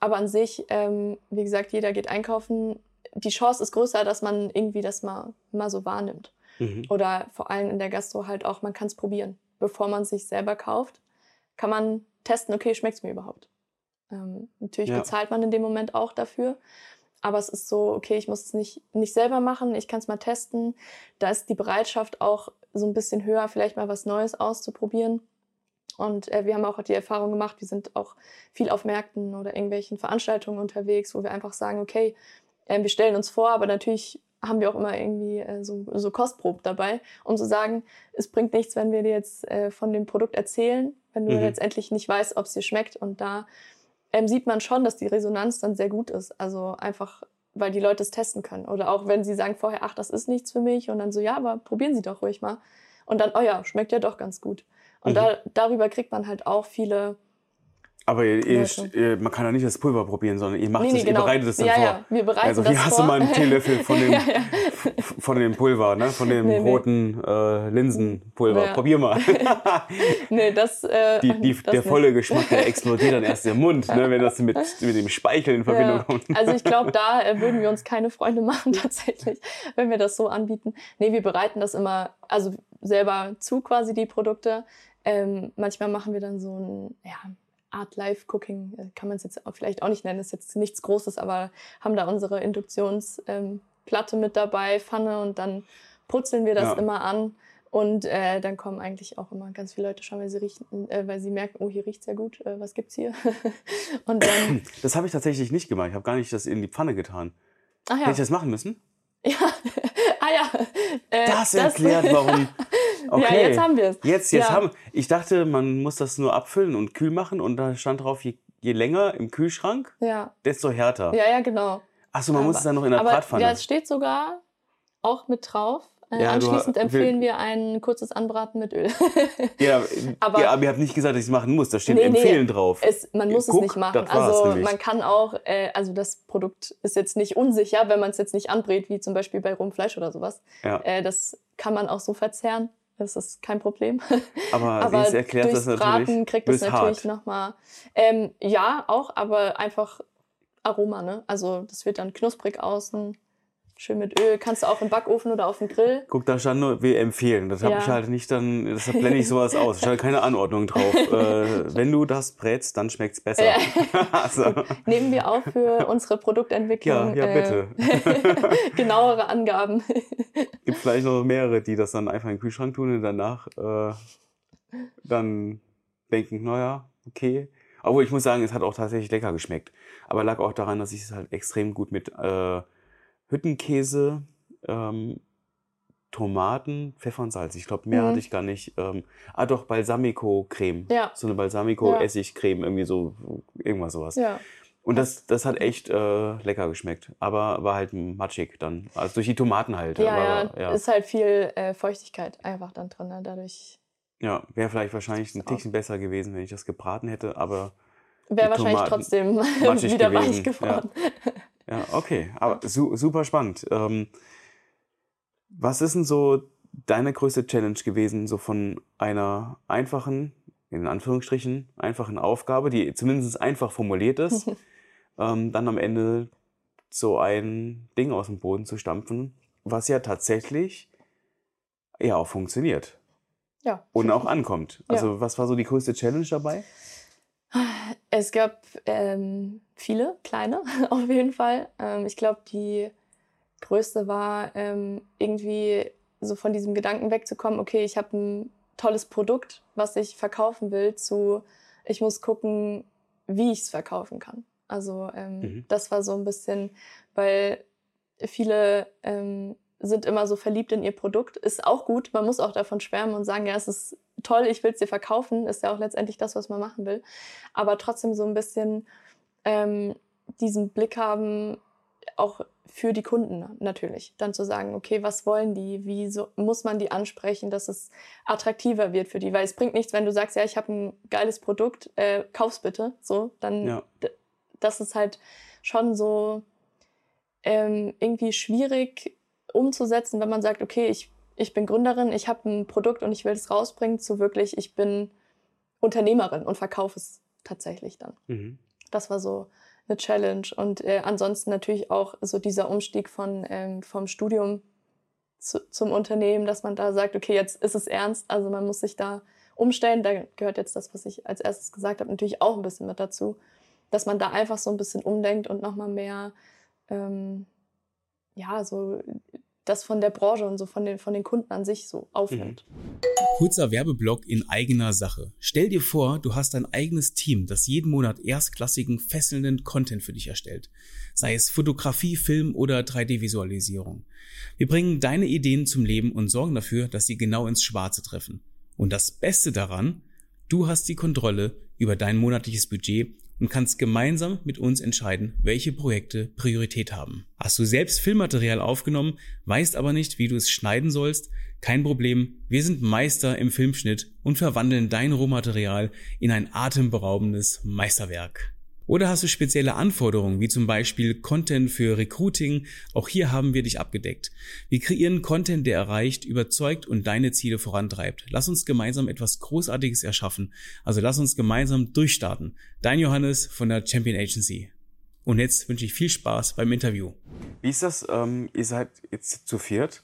Speaker 2: Aber an sich, ähm, wie gesagt, jeder geht einkaufen. Die Chance ist größer, dass man irgendwie das mal, mal so wahrnimmt.
Speaker 1: Mhm.
Speaker 2: Oder vor allem in der Gastro halt auch, man kann es probieren. Bevor man es sich selber kauft, kann man testen, okay, schmeckt es mir überhaupt. Ähm, natürlich
Speaker 1: Ja.
Speaker 2: bezahlt man in dem Moment auch dafür. Aber es ist so, okay, ich muss es nicht, nicht selber machen, ich kann es mal testen. Da ist die Bereitschaft auch so ein bisschen höher, vielleicht mal was Neues auszuprobieren. Und äh, wir haben auch die Erfahrung gemacht, wir sind auch viel auf Märkten oder irgendwelchen Veranstaltungen unterwegs, wo wir einfach sagen, okay, äh, wir stellen uns vor, aber natürlich haben wir auch immer irgendwie äh, so, so Kostprob dabei, um zu sagen, es bringt nichts, wenn wir dir jetzt äh, von dem Produkt erzählen, wenn du
Speaker 1: Mhm.
Speaker 2: letztendlich nicht weißt, ob es dir schmeckt. Und da ähm, sieht man schon, dass die Resonanz dann sehr gut ist. Also einfach, weil die Leute es testen können. Oder auch wenn sie sagen vorher, ach, das ist nichts für mich. Und dann so, ja, aber probieren Sie doch ruhig mal. Und dann, oh ja, schmeckt ja doch ganz gut. Und mhm. da, darüber kriegt man halt auch viele
Speaker 1: aber ihr, ihr, man kann ja nicht das Pulver probieren, sondern ihr macht nee, nee, es, genau. ihr bereitet es dann
Speaker 2: ja,
Speaker 1: vor.
Speaker 2: Ja, wir bereiten
Speaker 1: also hier hast du mal einen Teelöffel von dem, ja, von dem Pulver, ne? von dem nee, roten äh, Linsenpulver. Probier mal.
Speaker 2: nee, das, äh,
Speaker 1: die, die,
Speaker 2: das
Speaker 1: der volle Geschmack, der explodiert dann erst im Mund, ne? wenn das mit, mit dem Speichel in Verbindung kommt.
Speaker 2: Also ich glaube, da äh, würden wir uns keine Freunde machen tatsächlich, wenn wir das so anbieten. Nee, wir bereiten das immer, also selber zu quasi die Produkte. Ähm, manchmal machen wir dann so ein, ja, Art Live Cooking, äh, kann man es jetzt vielleicht auch nicht nennen, ist jetzt nichts Großes, aber haben da unsere Induktionsplatte ähm, mit dabei, Pfanne und dann putzeln wir das ja. immer an. Und äh, dann kommen eigentlich auch immer ganz viele Leute schon, weil sie riechen, äh, weil sie merken, oh, hier riecht sehr gut, äh, was gibt's hier?
Speaker 1: und dann, das habe ich tatsächlich nicht gemacht. Ich habe gar nicht das in die Pfanne getan. Ach ja. Hätte ich das machen müssen?
Speaker 2: Ja, ah ja.
Speaker 1: Äh, das erklärt, das warum. Okay.
Speaker 2: Ja, jetzt haben wir es.
Speaker 1: Jetzt, jetzt ja. haben Ich dachte, man muss das nur abfüllen und kühl machen und da stand drauf, je, je länger im Kühlschrank,
Speaker 2: ja.
Speaker 1: desto härter.
Speaker 2: Ja, ja, genau.
Speaker 1: Achso, man aber, muss es dann noch in der aber, Bratpfanne.
Speaker 2: Ja, es steht sogar auch mit drauf. Äh, ja, anschließend empfehlen wir ein kurzes Anbraten mit Öl.
Speaker 1: ja, aber, ja, aber ihr habt nicht gesagt, dass ich es machen muss. Da steht nee, empfehlen nee, drauf.
Speaker 2: Es, man muss Guck, es nicht machen. Also man kann auch, äh, also das Produkt ist jetzt nicht unsicher, wenn man es jetzt nicht anbrät, wie zum Beispiel bei Rumfleisch oder sowas. Ja. Äh, das kann man auch so verzehren. Das ist kein Problem.
Speaker 1: Aber, aber sie erklärt
Speaker 2: durchs
Speaker 1: das
Speaker 2: natürlich.
Speaker 1: Braten
Speaker 2: kriegt es natürlich nochmal. Ähm, ja, auch, aber einfach Aroma, ne? Also das wird dann knusprig außen, schön mit Öl. Kannst du auch im Backofen oder auf dem Grill.
Speaker 1: Guck, da stand nur, wir empfehlen. Das habe ja. ich halt nicht dann, das blende ich sowas aus. Da stand keine Anordnung drauf. äh, wenn du das brätst, dann schmeckt's besser. Ja.
Speaker 2: also. Nehmen wir auch für unsre Produktentwicklung
Speaker 1: ja, ja, bitte.
Speaker 2: Äh, genauere Angaben.
Speaker 1: Gibt vielleicht noch mehrere, die das dann einfach in den Kühlschrank tun und danach äh, dann denken, naja, okay. Obwohl ich muss sagen, es hat auch tatsächlich lecker geschmeckt. Aber lag auch daran, dass ich es halt extrem gut mit äh, Hüttenkäse, ähm, Tomaten, Pfeffer und Salz. Ich glaube, mehr mhm. hatte ich gar nicht. Ähm, ah, doch, Balsamico-Creme.
Speaker 2: Ja.
Speaker 1: So eine Balsamico-Essigcreme, irgendwie so, irgendwas sowas.
Speaker 2: Ja.
Speaker 1: Und das, das hat echt äh, lecker geschmeckt. Aber war halt matschig dann. Also durch die Tomaten halt.
Speaker 2: Ja, aber, ja, ja. ist halt viel äh, Feuchtigkeit einfach dann drin. Ne? Dadurch.
Speaker 1: Ja, wäre vielleicht wahrscheinlich ein Tickchen besser gewesen, wenn ich das gebraten hätte, aber.
Speaker 2: Wäre wahrscheinlich trotzdem wieder gewesen. weich geworden.
Speaker 1: Ja. Ja, okay. Aber su super spannend. Ähm, was ist denn so deine größte Challenge gewesen, so von einer einfachen, in Anführungsstrichen, einfachen Aufgabe, die zumindest einfach formuliert ist, ähm, dann am Ende so ein Ding aus dem Boden zu stampfen, was ja tatsächlich ja auch funktioniert.
Speaker 2: Ja.
Speaker 1: Und auch ankommt. Also ja. was war so die größte Challenge dabei?
Speaker 2: Es gab ähm, viele kleine, auf jeden Fall. Ähm, ich glaube, die größte war ähm, irgendwie so von diesem Gedanken wegzukommen, okay, ich habe ein tolles Produkt, was ich verkaufen will, zu ich muss gucken, wie ich es verkaufen kann. Also ähm, mhm. das war so ein bisschen, weil viele ähm, sind immer so verliebt in ihr Produkt. Ist auch gut, man muss auch davon schwärmen und sagen, ja, es ist toll, ich will es dir verkaufen, ist ja auch letztendlich das, was man machen will. Aber trotzdem so ein bisschen ähm, diesen Blick haben, auch für die Kunden natürlich. Dann zu sagen, okay, was wollen die? Wie so, muss man die ansprechen, dass es attraktiver wird für die? Weil es bringt nichts, wenn du sagst, ja, ich habe ein geiles Produkt, äh, kauf's bitte. So, dann ja. das ist halt schon so ähm, irgendwie schwierig umzusetzen, wenn man sagt, okay, ich ich bin Gründerin, ich habe ein Produkt und ich will es rausbringen, zu wirklich, ich bin Unternehmerin und verkaufe es tatsächlich dann. Mhm. Das war so eine Challenge. Und äh, ansonsten natürlich auch so dieser Umstieg von, ähm, vom Studium zu, zum Unternehmen, dass man da sagt, okay, jetzt ist es ernst, also man muss sich da umstellen. Da gehört jetzt das, was ich als erstes gesagt habe, natürlich auch ein bisschen mit dazu, dass man da einfach so ein bisschen umdenkt und nochmal mehr, ähm, ja, so das von der Branche und so von den, von den Kunden an sich so aufnimmt. Mhm.
Speaker 3: Kurzer Werbeblock in eigener Sache. Stell dir vor, du hast ein eigenes Team, das jeden Monat erstklassigen, fesselnden Content für dich erstellt. Sei es Fotografie, Film oder 3D-Visualisierung. Wir bringen deine Ideen zum Leben und sorgen dafür, dass sie genau ins Schwarze treffen. Und das Beste daran, du hast die Kontrolle über dein monatliches Budget und kannst gemeinsam mit uns entscheiden, welche Projekte Priorität haben. Hast du selbst Filmmaterial aufgenommen, weißt aber nicht, wie du es schneiden sollst,
Speaker 4: Kein Problem, wir sind Meister im Filmschnitt und verwandeln dein Rohmaterial in ein atemberaubendes Meisterwerk. Oder hast du spezielle Anforderungen, wie zum Beispiel Content für Recruiting? Auch hier haben wir dich abgedeckt. Wir kreieren Content, der erreicht, überzeugt und deine Ziele vorantreibt. Lass uns gemeinsam etwas Großartiges erschaffen. Also lass uns gemeinsam durchstarten. Dein Johannes von der Champion Agency. Und jetzt wünsche ich viel Spaß beim Interview.
Speaker 1: Wie ist das? Ähm, ihr seid jetzt zu viert.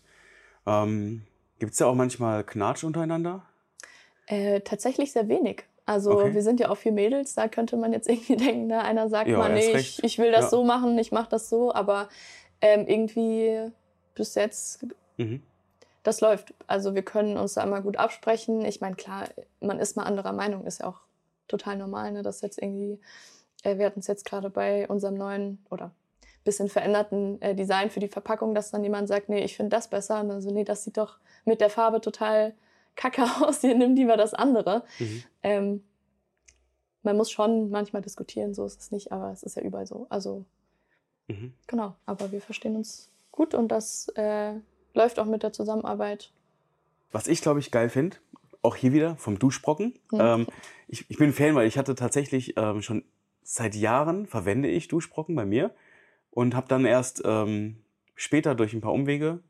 Speaker 1: Ähm, Gibt es da auch manchmal Knatsch untereinander?
Speaker 2: Äh, tatsächlich sehr wenig. Also
Speaker 1: Okay.
Speaker 2: wir sind ja auch vier Mädels, da könnte man jetzt irgendwie denken, ne? einer sagt
Speaker 1: Ja,
Speaker 2: mal, nee, ich, ich will das
Speaker 1: Ja.
Speaker 2: so machen, ich mache das so, aber ähm, irgendwie bis jetzt,
Speaker 1: Mhm.
Speaker 2: das läuft. Also wir können uns da immer gut absprechen. Ich meine, klar, man ist mal anderer Meinung, ist ja auch total normal, ne? dass jetzt irgendwie, äh, wir hatten es jetzt gerade bei unserem neuen oder bisschen veränderten äh, Design für die Verpackung, dass dann jemand sagt, nee, ich finde das besser. Und dann so, nee, das sieht doch mit der Farbe total kacke aus, hier nimm lieber das andere.
Speaker 1: Mhm.
Speaker 2: Ähm, man muss schon manchmal diskutieren, so ist es nicht, aber es ist ja überall so. Also
Speaker 1: Mhm.
Speaker 2: genau, aber wir verstehen uns gut und das äh, läuft auch mit der Zusammenarbeit.
Speaker 1: Was ich, glaube ich, geil finde, auch hier wieder vom Duschbrocken.
Speaker 2: Mhm.
Speaker 1: Ähm, ich, ich bin Fan, weil ich hatte tatsächlich ähm, schon seit Jahren verwende ich Duschbrocken bei mir und habe dann erst ähm, später durch ein paar Umwege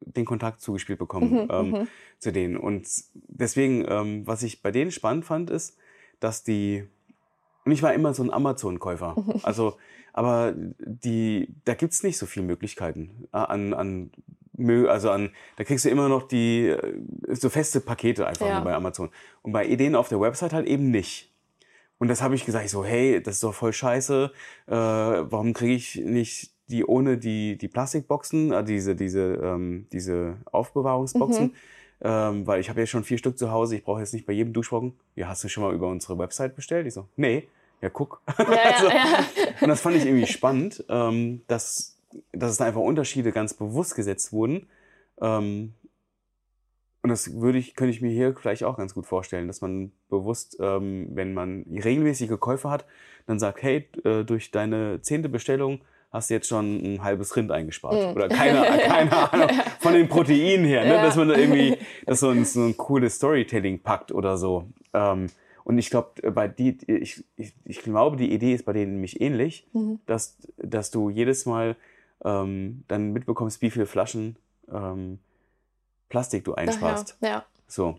Speaker 1: den Kontakt zugespielt bekommen
Speaker 2: Mhm,
Speaker 1: ähm,
Speaker 2: mhm.
Speaker 1: zu denen. Und deswegen, ähm, was ich bei denen spannend fand, ist, dass die, und ich war immer so ein Amazon-Käufer, also, aber die, da gibt's nicht so viele Möglichkeiten äh, an, an also an, da kriegst du immer noch die, äh, so feste Pakete einfach
Speaker 2: Ja.
Speaker 1: nur bei Amazon. Und bei Ideen auf der Website halt eben nicht. Und das habe ich gesagt, ich so, hey, das ist doch voll scheiße. Äh, warum kriege ich nicht die ohne die, die Plastikboxen, äh, diese, diese, ähm, diese Aufbewahrungsboxen?
Speaker 2: Mhm.
Speaker 1: Ähm, weil ich habe ja schon vier Stück zu Hause, ich brauche jetzt nicht bei jedem Duschbrocken. Ja, hast du schon mal über unsere Website bestellt? Ich so, nee. Ja, guck.
Speaker 2: Ja, ja,
Speaker 1: Also,
Speaker 2: ja.
Speaker 1: Und das fand ich irgendwie spannend, ähm, dass, dass es da einfach Unterschiede ganz bewusst gesetzt wurden. Ähm, und das würde ich, könnte ich mir hier vielleicht auch ganz gut vorstellen, dass man bewusst, ähm, wenn man regelmäßige Käufe hat, dann sagt, hey, äh, durch deine zehnte Bestellung hast du jetzt schon ein halbes Rind eingespart.
Speaker 2: Mhm.
Speaker 1: Oder keine, keine Ahnung, von den Proteinen her, ne?
Speaker 2: Ja.
Speaker 1: dass man da irgendwie, dass so ein, so ein cooles Storytelling packt oder so. Ähm, und ich glaube, bei die, ich, ich, ich glaube, die Idee ist bei denen nämlich ähnlich,
Speaker 2: Mhm.
Speaker 1: dass, dass du jedes Mal ähm, dann mitbekommst, wie viele Flaschen ähm, Plastik du einsparst.
Speaker 2: Ja, ja.
Speaker 1: So.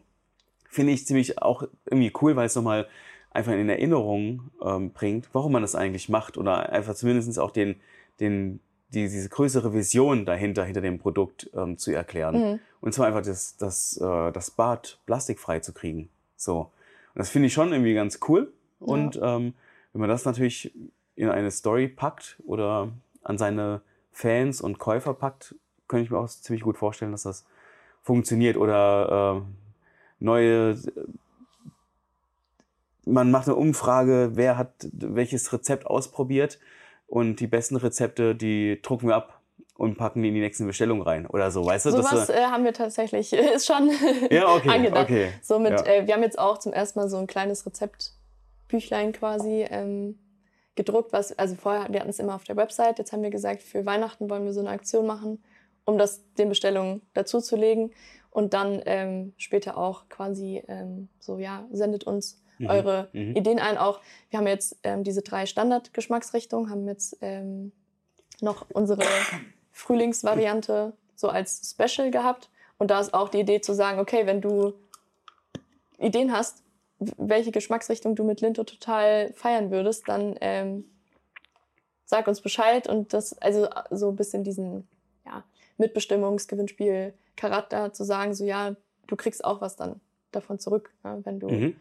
Speaker 1: Finde ich ziemlich auch irgendwie cool, weil es nochmal einfach in Erinnerung ähm, bringt, warum man das eigentlich macht oder einfach zumindest auch den, den, die, diese größere Vision dahinter, hinter dem Produkt ähm, zu erklären.
Speaker 2: Mhm.
Speaker 1: Und zwar einfach das, das, äh, das Bad plastikfrei zu kriegen. So. Und das finde ich schon irgendwie ganz cool. Und ähm, wenn man das natürlich in eine Story packt oder an seine Fans und Käufer packt, könnte ich mir auch ziemlich gut vorstellen, dass das funktioniert. Oder äh, neue, man macht eine Umfrage, wer hat welches Rezept ausprobiert und die besten Rezepte, die drucken wir ab und packen die in die nächsten Bestellungen rein oder so, weißt du?
Speaker 2: Sowas
Speaker 1: du-
Speaker 2: äh, haben wir tatsächlich, ist schon
Speaker 1: ja, okay,
Speaker 2: angedacht.
Speaker 1: okay.
Speaker 2: Somit,
Speaker 1: Ja.
Speaker 2: äh, wir haben jetzt auch zum ersten Mal so ein kleines Rezeptbüchlein quasi ähm, gedruckt, was, also vorher, wir hatten es immer auf der Website, jetzt haben wir gesagt, für Weihnachten wollen wir so eine Aktion machen, um das den Bestellungen dazuzulegen und dann ähm, später auch quasi so, ja, sendet uns
Speaker 1: Mhm,
Speaker 2: eure
Speaker 1: mhm.
Speaker 2: Ideen ein. Auch, wir haben jetzt ähm, diese drei Standard-Geschmacksrichtungen, haben jetzt ähm, noch unsere Frühlingsvariante so als Special gehabt. Und da ist auch die Idee zu sagen, okay, wenn du Ideen hast, welche Geschmacksrichtung du mit Linto total feiern würdest, dann ähm, sag uns Bescheid und das, also so ein bisschen diesen ja, Mitbestimmungsgewinnspiel Charakter zu sagen, so ja, du kriegst auch was dann davon zurück, ne, wenn du
Speaker 1: Mhm.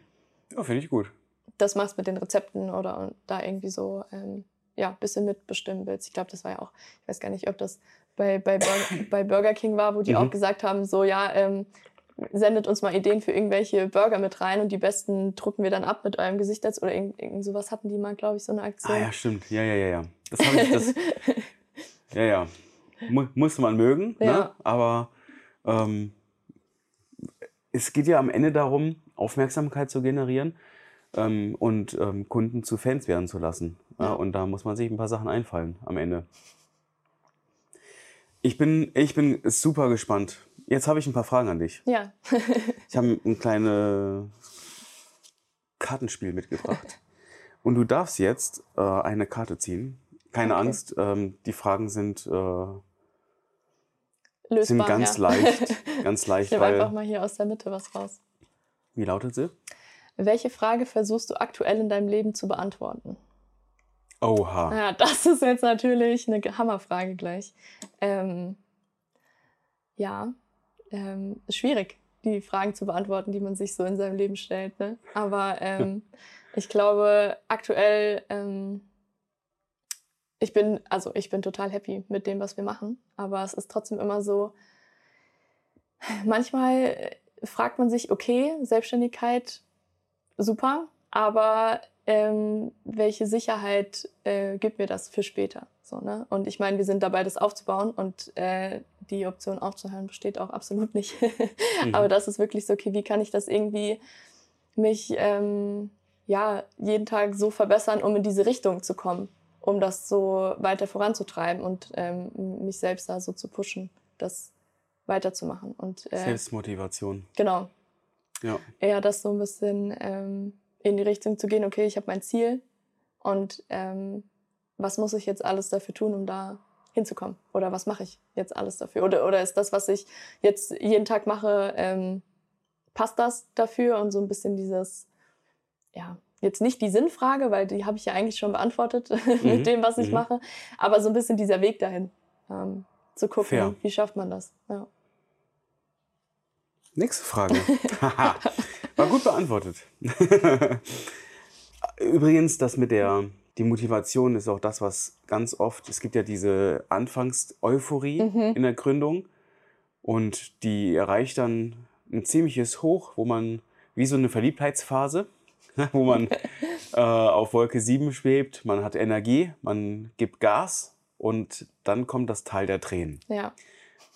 Speaker 1: Ja, finde ich gut.
Speaker 2: das machst mit den Rezepten oder da irgendwie so ähm, ja, ein bisschen mitbestimmen willst. Ich glaube, das war ja auch, ich weiß gar nicht, ob das bei, bei, Burger, bei Burger King war, wo die
Speaker 1: Mhm.
Speaker 2: auch gesagt haben, so ja, ähm, sendet uns mal Ideen für irgendwelche Burger mit rein und die besten drucken wir dann ab mit eurem Gesicht als oder irgend, irgend sowas hatten die mal, glaube ich, so eine Aktion.
Speaker 1: Ah ja, stimmt. Ja, ja, ja, ja. Das habe ich, das, ja, ja. Mu muss man mögen, ne?
Speaker 2: Ja.
Speaker 1: aber ähm, es geht ja am Ende darum, Aufmerksamkeit zu generieren ähm, und ähm, Kunden zu Fans werden zu lassen. Ja. Und da muss man sich ein paar Sachen einfallen am Ende. Ich bin, ich bin super gespannt, Jetzt habe ich ein paar Fragen an dich.
Speaker 2: Ja.
Speaker 1: Ich habe ein kleines Kartenspiel mitgebracht. Und du darfst jetzt äh, eine Karte ziehen. Keine
Speaker 2: Okay.
Speaker 1: Angst, ähm, die Fragen sind, äh,
Speaker 2: Lösbar,
Speaker 1: sind ganz
Speaker 2: ja.
Speaker 1: leicht. Ganz
Speaker 2: Ich
Speaker 1: leicht,
Speaker 2: nehme einfach mal hier aus der Mitte was raus.
Speaker 1: Wie lautet sie?
Speaker 2: Welche Frage versuchst du aktuell in deinem Leben zu beantworten?
Speaker 1: Oha.
Speaker 2: Ja, das ist jetzt natürlich eine Hammerfrage gleich. Ähm, ja, ähm, ist schwierig, die Fragen zu beantworten, die man sich so in seinem Leben stellt. Ne? Aber ähm, ich glaube, aktuell, ähm, ich bin, also ich bin total happy mit dem, was wir machen. Aber es ist trotzdem immer so, manchmal fragt man sich, okay, Selbstständigkeit, super, aber ähm, welche Sicherheit äh, gibt mir das für später? So, ne? Und ich meine, wir sind dabei, das aufzubauen und äh, die Option aufzuhören besteht auch absolut nicht.
Speaker 1: Mhm.
Speaker 2: Aber das ist wirklich so, okay, wie kann ich das irgendwie mich ähm, ja, jeden Tag so verbessern, um in diese Richtung zu kommen, um das so weiter voranzutreiben und ähm, mich selbst da so zu pushen, das weiterzumachen. Und äh,
Speaker 1: Selbstmotivation.
Speaker 2: genau,
Speaker 1: Ja.
Speaker 2: eher das so ein bisschen ähm, in die Richtung zu gehen, okay, ich habe mein Ziel und ähm, was muss ich jetzt alles dafür tun, um da hinzukommen? Oder was mache ich jetzt alles dafür? Oder, oder ist das, was ich jetzt jeden Tag mache, ähm, passt das dafür? Und so ein bisschen dieses, ja, jetzt nicht die Sinnfrage, weil die habe ich ja eigentlich schon beantwortet
Speaker 1: Mhm,
Speaker 2: mit dem, was ich
Speaker 1: mhm.
Speaker 2: mache, aber so ein bisschen dieser Weg dahin, ähm, zu gucken,
Speaker 1: Fair.
Speaker 2: wie schafft man das? Ja.
Speaker 1: Nächste Frage. Haha. War gut beantwortet. Übrigens, das mit der, die Motivation ist auch das, was ganz oft, es gibt ja diese Anfangs-Euphorie
Speaker 2: Mhm.
Speaker 1: in der Gründung und die erreicht dann ein ziemliches Hoch, wo man, wie so eine Verliebtheitsphase, wo man äh, auf Wolke 7 schwebt, man hat Energie, man gibt Gas und dann kommt das Tal der Tränen.
Speaker 2: ja.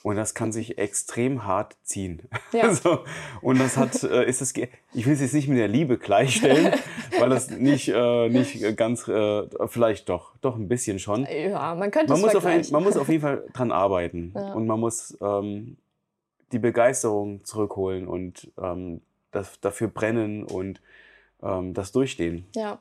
Speaker 1: Und das kann sich extrem hart ziehen.
Speaker 2: Ja.
Speaker 1: So, und das hat, äh, ist es, ich will es jetzt nicht mit der Liebe gleichstellen, weil das nicht, äh, nicht ganz, äh, vielleicht doch, doch ein bisschen schon.
Speaker 2: Ja, man könnte
Speaker 1: Man
Speaker 2: es
Speaker 1: muss, auf, ein, man muss auf jeden Fall dran arbeiten
Speaker 2: Ja.
Speaker 1: und man muss ähm, die Begeisterung zurückholen und ähm, das, dafür brennen und ähm, das durchstehen.
Speaker 2: Ja.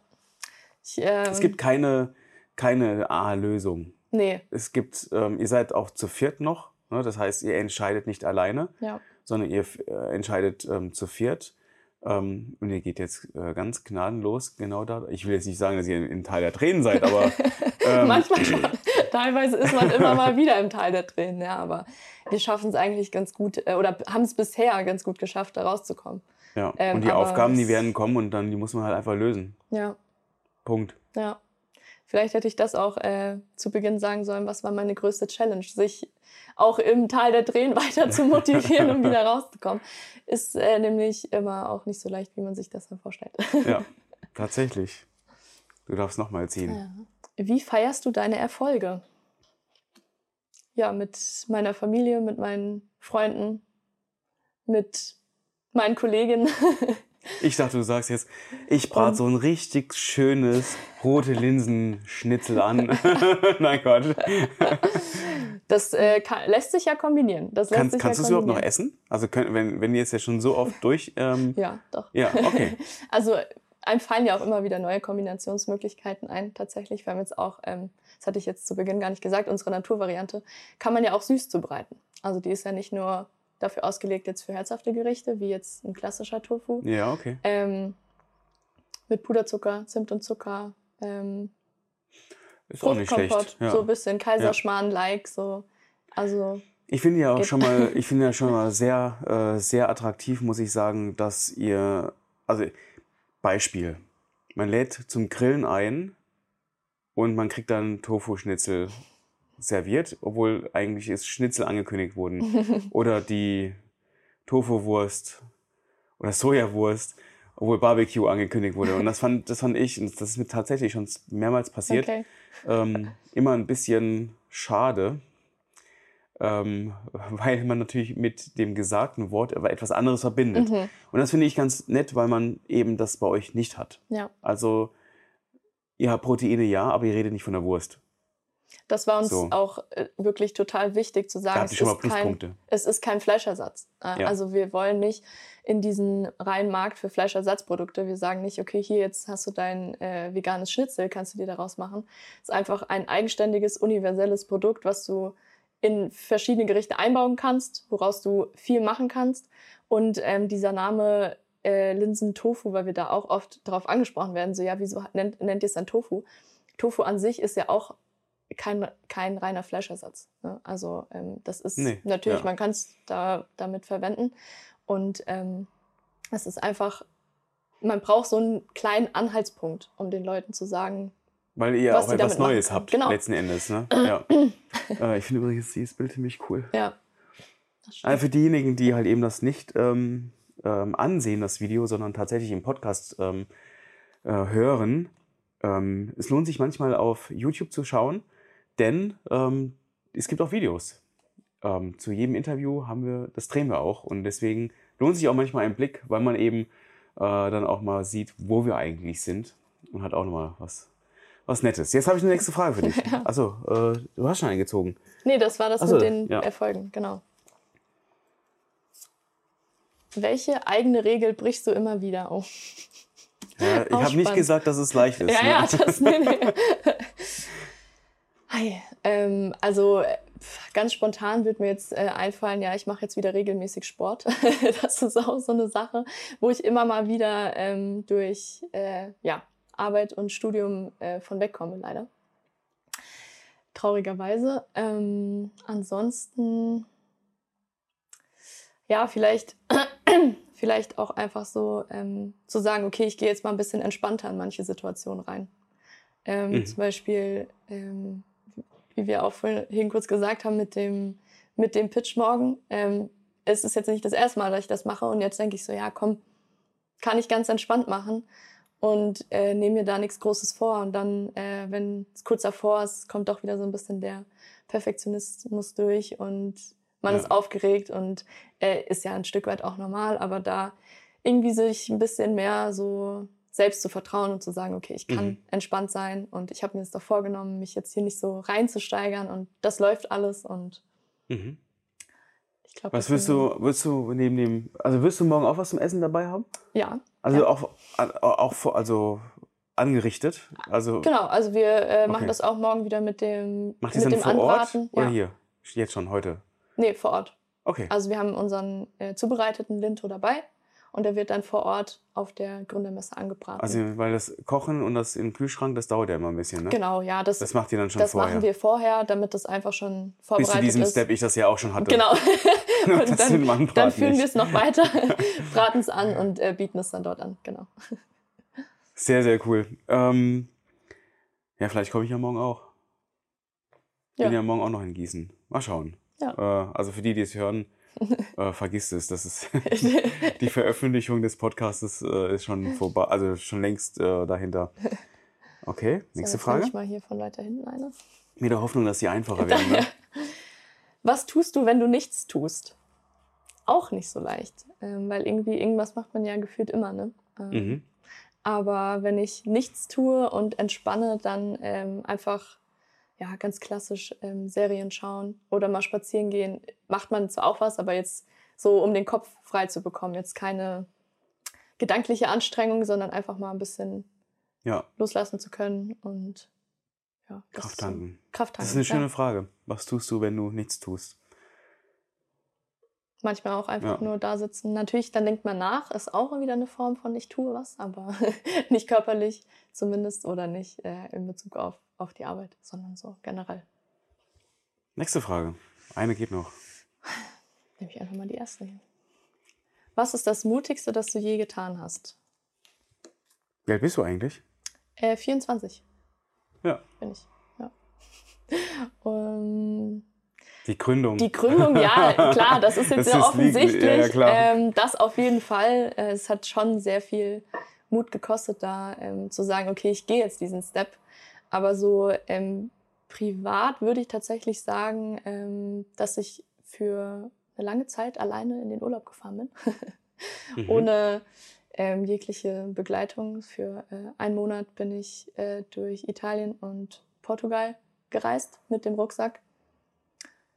Speaker 2: Ich, ähm,
Speaker 1: Es gibt keine, keine A-Lösung.
Speaker 2: Nee,
Speaker 1: Es gibt, ähm, ihr seid auch zu viert noch? Das heißt, ihr entscheidet nicht alleine
Speaker 2: ja.
Speaker 1: sondern ihr äh, entscheidet ähm, zu viert. Ähm, und ihr geht jetzt äh, ganz gnadenlos genau da. Ich will jetzt nicht sagen, dass ihr in Teil der Tränen seid, aber ähm,
Speaker 2: Manchmal schon. Teilweise ist man immer mal wieder im Teil der Tränen, ja, aber wir schaffen es eigentlich ganz gut äh, oder haben es bisher ganz gut geschafft, da rauszukommen.
Speaker 1: ja.
Speaker 2: ähm,
Speaker 1: und die Aufgaben, die werden kommen und dann die muss man halt einfach lösen.
Speaker 2: Ja,
Speaker 1: Punkt.
Speaker 2: ja. Vielleicht hätte ich das auch äh, zu Beginn sagen sollen, was war meine größte Challenge, sich auch im Tal der Tränen weiter zu motivieren, um wieder rauszukommen. Ist äh, nämlich immer auch nicht so leicht, wie man sich das dann vorstellt.
Speaker 1: Ja, tatsächlich. Du darfst nochmal ziehen.
Speaker 2: Ja. Wie feierst du deine Erfolge? Ja, mit meiner Familie, mit meinen Freunden, mit meinen Kolleginnen.
Speaker 1: Ich dachte, du sagst jetzt, ich brate so ein richtig schönes rote Linsenschnitzel an. Nein Gott.
Speaker 2: Das äh, kann, lässt sich ja kombinieren. Das lässt
Speaker 1: Kannst,
Speaker 2: sich
Speaker 1: kannst du
Speaker 2: ja
Speaker 1: es überhaupt noch essen? Also können, wenn, wenn ihr jetzt ja schon so oft durch. Ähm,
Speaker 2: Ja, doch.
Speaker 1: ja, okay.
Speaker 2: Also einem fallen ja auch immer wieder neue Kombinationsmöglichkeiten ein, tatsächlich. Wir haben jetzt auch, ähm, das hatte ich jetzt zu Beginn gar nicht gesagt, unsere Naturvariante kann man ja auch süß zubereiten. Also die ist ja nicht nur dafür ausgelegt jetzt für herzhafte Gerichte, wie jetzt ein klassischer Tofu,
Speaker 1: Ja, okay.
Speaker 2: ähm, mit Puderzucker, Zimt und Zucker, ähm,
Speaker 1: Ist auch nicht schlecht. Ja.
Speaker 2: so ein bisschen Kaiserschmarrn-like, so. Also,
Speaker 1: Ich finde ja auch schon mal, ich finde ja schon mal sehr, äh, sehr attraktiv, muss ich sagen, dass ihr, also Beispiel, man lädt zum Grillen ein und man kriegt dann Tofu-Schnitzel serviert, obwohl eigentlich ist Schnitzel angekündigt wurden. Oder die Tofu-Wurst oder Sojawurst, obwohl Barbecue angekündigt wurde. Und das fand, das fand ich, und das ist mir tatsächlich schon mehrmals passiert,
Speaker 2: okay.
Speaker 1: ähm, immer ein bisschen schade, ähm, weil man natürlich mit dem gesagten Wort aber etwas anderes verbindet.
Speaker 2: Mhm.
Speaker 1: Und das finde ich ganz nett, weil man eben das bei euch nicht hat.
Speaker 2: Ja.
Speaker 1: Also ihr habt Proteine ja, aber ihr redet nicht von der Wurst.
Speaker 2: Das war uns
Speaker 1: So.
Speaker 2: auch äh, wirklich total wichtig zu sagen, es
Speaker 1: ihr schon mal
Speaker 2: ist, kein, es ist kein Fleischersatz. Äh,
Speaker 1: Ja.
Speaker 2: Also wir wollen nicht in diesen reinen Markt für Fleischersatzprodukte. Wir sagen nicht, okay, hier jetzt hast du dein äh, veganes Schnitzel, kannst du dir daraus machen. Es ist einfach ein eigenständiges, universelles Produkt, was du in verschiedene Gerichte einbauen kannst, woraus du viel machen kannst. Und ähm, dieser Name äh, Linsen-Tofu, weil wir da auch oft darauf angesprochen werden, so ja, wieso nennt, nennt ihr es dann Tofu? Tofu an sich ist ja auch kein, kein reiner Fleischersatz. Ne? Also ähm, das ist
Speaker 1: Nee,
Speaker 2: natürlich,
Speaker 1: ja.
Speaker 2: man kann es da, damit verwenden. Und ähm, es ist einfach, man braucht so einen kleinen Anhaltspunkt, um den Leuten zu sagen,
Speaker 1: Weil ihr
Speaker 2: was
Speaker 1: auch etwas Neues habt,
Speaker 2: Genau.
Speaker 1: letzten Endes. Ne? Ja. äh, ich finde übrigens dieses Bild ziemlich cool.
Speaker 2: ja.
Speaker 1: Also für diejenigen, die halt eben das nicht ähm, ähm, ansehen, das Video, sondern tatsächlich im Podcast ähm, äh, hören, ähm, es lohnt sich manchmal auf YouTube zu schauen, denn ähm, es gibt auch Videos. Ähm, zu jedem Interview haben wir, das drehen wir auch und deswegen lohnt sich auch manchmal ein Blick, weil man eben äh, dann auch mal sieht, wo wir eigentlich sind und hat auch nochmal was, was Nettes. Jetzt habe ich eine nächste Frage für dich. Achso, äh, du hast schon eingezogen.
Speaker 2: Nee, das war das
Speaker 1: Ach so,
Speaker 2: mit den
Speaker 1: ja.
Speaker 2: Erfolgen, genau. Welche eigene Regel brichst du immer wieder auf?
Speaker 1: Ja, ich habe nicht gesagt, dass es leicht ist.
Speaker 2: Ja,
Speaker 1: ne?
Speaker 2: ja, das nee, nee. Ähm, also ganz spontan wird mir jetzt äh, einfallen, ja, ich mache jetzt wieder regelmäßig Sport. das ist auch so eine Sache, wo ich immer mal wieder ähm, durch äh, ja, Arbeit und Studium äh, von wegkomme, leider. Traurigerweise. Ähm, ansonsten, ja, vielleicht, vielleicht auch einfach so ähm, zu sagen, okay, ich gehe jetzt mal ein bisschen entspannter in manche Situationen rein. Ähm,
Speaker 1: Mhm.
Speaker 2: Zum Beispiel, ähm, wie wir auch vorhin kurz gesagt haben, mit dem, mit dem Pitch morgen. Ähm, es ist jetzt nicht das erste Mal, dass ich das mache und jetzt denke ich so, ja, komm, kann ich ganz entspannt machen und äh, nehme mir da nichts Großes vor. Und dann, äh, wenn es kurz davor ist, kommt doch wieder so ein bisschen der Perfektionismus durch und man
Speaker 1: Ja.
Speaker 2: ist aufgeregt und äh, ist ja ein Stück weit auch normal, aber da irgendwie sich ein bisschen mehr so selbst zu vertrauen und zu sagen, okay, ich kann
Speaker 1: Mhm.
Speaker 2: entspannt sein und ich habe mir jetzt doch vorgenommen, mich jetzt hier nicht so reinzusteigern und das läuft alles und
Speaker 1: Mhm.
Speaker 2: ich glaube,
Speaker 1: Was willst du, willst du neben dem, also willst du morgen auch was zum Essen dabei haben?
Speaker 2: Ja,
Speaker 1: Also
Speaker 2: Ja.
Speaker 1: auch, auch also angerichtet? Also
Speaker 2: genau. Also wir äh, machen
Speaker 1: Okay.
Speaker 2: das auch morgen wieder mit dem,
Speaker 1: macht
Speaker 2: mit
Speaker 1: es
Speaker 2: dem
Speaker 1: dann vor Ort
Speaker 2: Anbraten.
Speaker 1: oder
Speaker 2: ja.
Speaker 1: hier? Jetzt schon, heute?
Speaker 2: Nee, vor Ort.
Speaker 1: Okay.
Speaker 2: Also wir haben unseren äh, zubereiteten Linto dabei und der wird dann vor Ort auf der Gründermesse angebraten.
Speaker 1: Also, weil das Kochen und das im Kühlschrank, das dauert ja immer ein bisschen, ne?
Speaker 2: genau, ja, das,
Speaker 1: Das macht ihr dann schon
Speaker 2: das
Speaker 1: vorher.
Speaker 2: machen wir vorher, damit das einfach schon
Speaker 1: Bis
Speaker 2: vorbereitet
Speaker 1: zu diesem
Speaker 2: ist.
Speaker 1: Step ich das ja auch schon hatte.
Speaker 2: Genau. Und
Speaker 1: das
Speaker 2: dann, dann führen wir es noch weiter, braten es an und äh, bieten es dann dort an. Genau.
Speaker 1: Sehr, sehr cool. Ähm, ja, vielleicht komme ich ja morgen auch.
Speaker 2: Ja.
Speaker 1: Bin ja morgen auch noch in Gießen. Mal schauen.
Speaker 2: Ja.
Speaker 1: Äh, also für die, die es hören, äh, vergisst es. Das ist die Veröffentlichung des Podcasts äh, ist schon vorbei, also schon längst äh, dahinter. Okay, nächste
Speaker 2: so,
Speaker 1: Frage.
Speaker 2: Ich mal hier von weiter hinten eine.
Speaker 1: Mit der Hoffnung, dass sie einfacher werden. Ne?
Speaker 2: Was tust du, wenn du nichts tust? Auch nicht so leicht, ähm, weil irgendwie irgendwas macht man ja gefühlt immer, ne? Ähm,
Speaker 1: Mhm.
Speaker 2: Aber wenn ich nichts tue und entspanne, dann ähm, einfach ja ganz klassisch ähm, Serien schauen oder mal spazieren gehen. Macht man zwar auch was, aber jetzt so, um den Kopf frei zu bekommen, jetzt keine gedankliche Anstrengung, sondern einfach mal ein bisschen
Speaker 1: Ja,
Speaker 2: loslassen zu können und ja,
Speaker 1: Kraft
Speaker 2: so-
Speaker 1: tanken. Das ist eine schöne
Speaker 2: ja.
Speaker 1: Frage. Was tust du, wenn du nichts tust?
Speaker 2: Manchmal auch einfach
Speaker 1: Ja.
Speaker 2: nur da sitzen. Natürlich, dann denkt man nach, ist auch wieder eine Form von ich tue was, aber nicht körperlich zumindest oder nicht äh, in Bezug auf, auf die Arbeit, sondern so generell.
Speaker 1: Nächste Frage. Eine geht noch.
Speaker 2: Nehme ich einfach mal die erste. Was ist das Mutigste, das du je getan hast?
Speaker 1: Wie alt bist du eigentlich?
Speaker 2: Äh, 24
Speaker 1: Ja.
Speaker 2: bin ich. Ja. Und
Speaker 1: Die Gründung.
Speaker 2: Die Gründung, ja, klar, das ist jetzt
Speaker 1: Das
Speaker 2: sehr
Speaker 1: ist liegt-
Speaker 2: offensichtlich.
Speaker 1: ja, ja, klar.
Speaker 2: Ähm, das auf jeden Fall. Äh, es hat schon sehr viel Mut gekostet, da ähm, zu sagen, okay, ich gehe jetzt diesen Step. Aber so ähm, privat würde ich tatsächlich sagen, ähm, dass ich für eine lange Zeit alleine in den Urlaub gefahren bin.
Speaker 1: Mhm.
Speaker 2: Ohne ähm, jegliche Begleitung. Für äh, einen Monat bin ich äh, durch Italien und Portugal gereist mit dem Rucksack.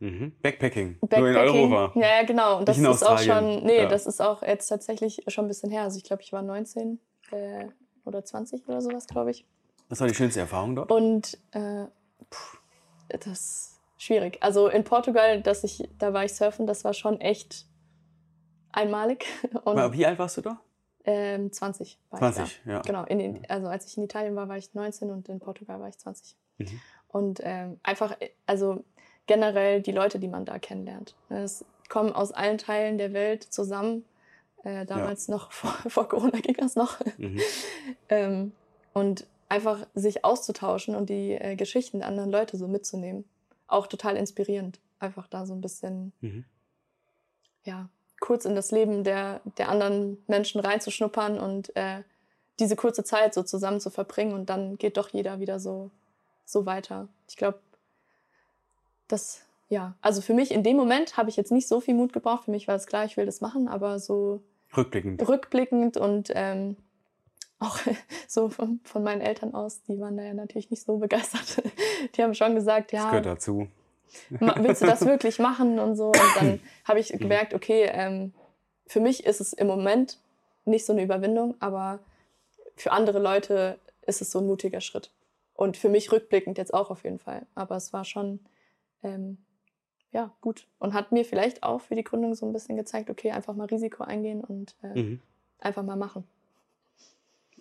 Speaker 1: Mhm. Backpacking.
Speaker 2: Backpacking.
Speaker 1: Nur in Europa.
Speaker 2: Ja, ja, genau. Und das ist auch schon, nee,
Speaker 1: Ja.
Speaker 2: das ist auch jetzt tatsächlich schon ein bisschen her. Also ich glaube, ich war 19 äh, oder 20 oder sowas, glaube ich.
Speaker 1: Was war die schönste Erfahrung dort?
Speaker 2: Und äh, puh, das ist schwierig. Also in Portugal, dass ich, da war ich surfen, das war schon echt einmalig. Und
Speaker 1: Wie alt warst du da?
Speaker 2: ähm, 20 war
Speaker 1: 20,
Speaker 2: ich da.
Speaker 1: ja.
Speaker 2: Genau, in also als ich in Italien war, war ich 19 und in Portugal war ich 20.
Speaker 1: Mhm.
Speaker 2: Und ähm, einfach, also generell die Leute, die man da kennenlernt. Es kommen aus allen Teilen der Welt zusammen. Äh, damals noch vor, vor Corona ging das noch.
Speaker 1: Mhm.
Speaker 2: ähm, und einfach sich auszutauschen und die äh, Geschichten der anderen Leute so mitzunehmen. Auch total inspirierend. Einfach da so ein bisschen,
Speaker 1: Mhm.
Speaker 2: ja, kurz in das Leben der, der anderen Menschen reinzuschnuppern und äh, diese kurze Zeit so zusammen zu verbringen und dann geht doch jeder wieder so, so weiter. Ich glaube, das, ja, also für mich in dem Moment habe ich jetzt nicht so viel Mut gebraucht. Für mich war es klar, ich will das machen, aber so
Speaker 1: Rückblickend.
Speaker 2: rückblickend und ähm, auch so von, von meinen Eltern aus, die waren da ja natürlich nicht so begeistert. Die haben schon gesagt,
Speaker 1: Das
Speaker 2: ja,
Speaker 1: gehört dazu.
Speaker 2: willst du das wirklich machen und so. Und dann habe ich gemerkt, okay, ähm, für mich ist es im Moment nicht so eine Überwindung, aber für andere Leute ist es so ein mutiger Schritt. Und für mich rückblickend jetzt auch auf jeden Fall. Aber es war schon ähm, ja gut und hat mir vielleicht auch für die Gründung so ein bisschen gezeigt, okay, einfach mal Risiko eingehen und äh,
Speaker 1: Mhm.
Speaker 2: einfach mal machen.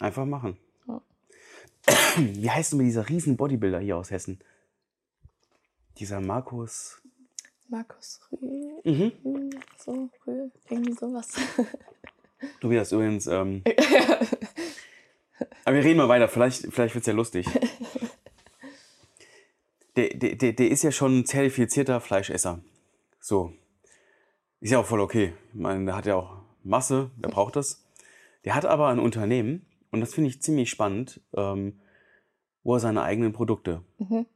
Speaker 1: Einfach machen.
Speaker 2: Ja.
Speaker 1: Wie heißt denn dieser riesen Bodybuilder hier aus Hessen? Dieser Markus.
Speaker 2: Markus Rühl,
Speaker 1: Mhm.
Speaker 2: So, Rühl, irgendwie sowas.
Speaker 1: Du wirst übrigens. Ähm, aber wir reden mal weiter, vielleicht, vielleicht wird es ja lustig. Der, der, der, der ist ja schon ein zertifizierter Fleischesser. So. Ist ja auch voll okay. Ich meine, der hat ja auch Masse, der braucht das. Der hat aber ein Unternehmen, und das finde ich ziemlich spannend, ähm, wo er seine eigenen Produkte.
Speaker 2: Mhm.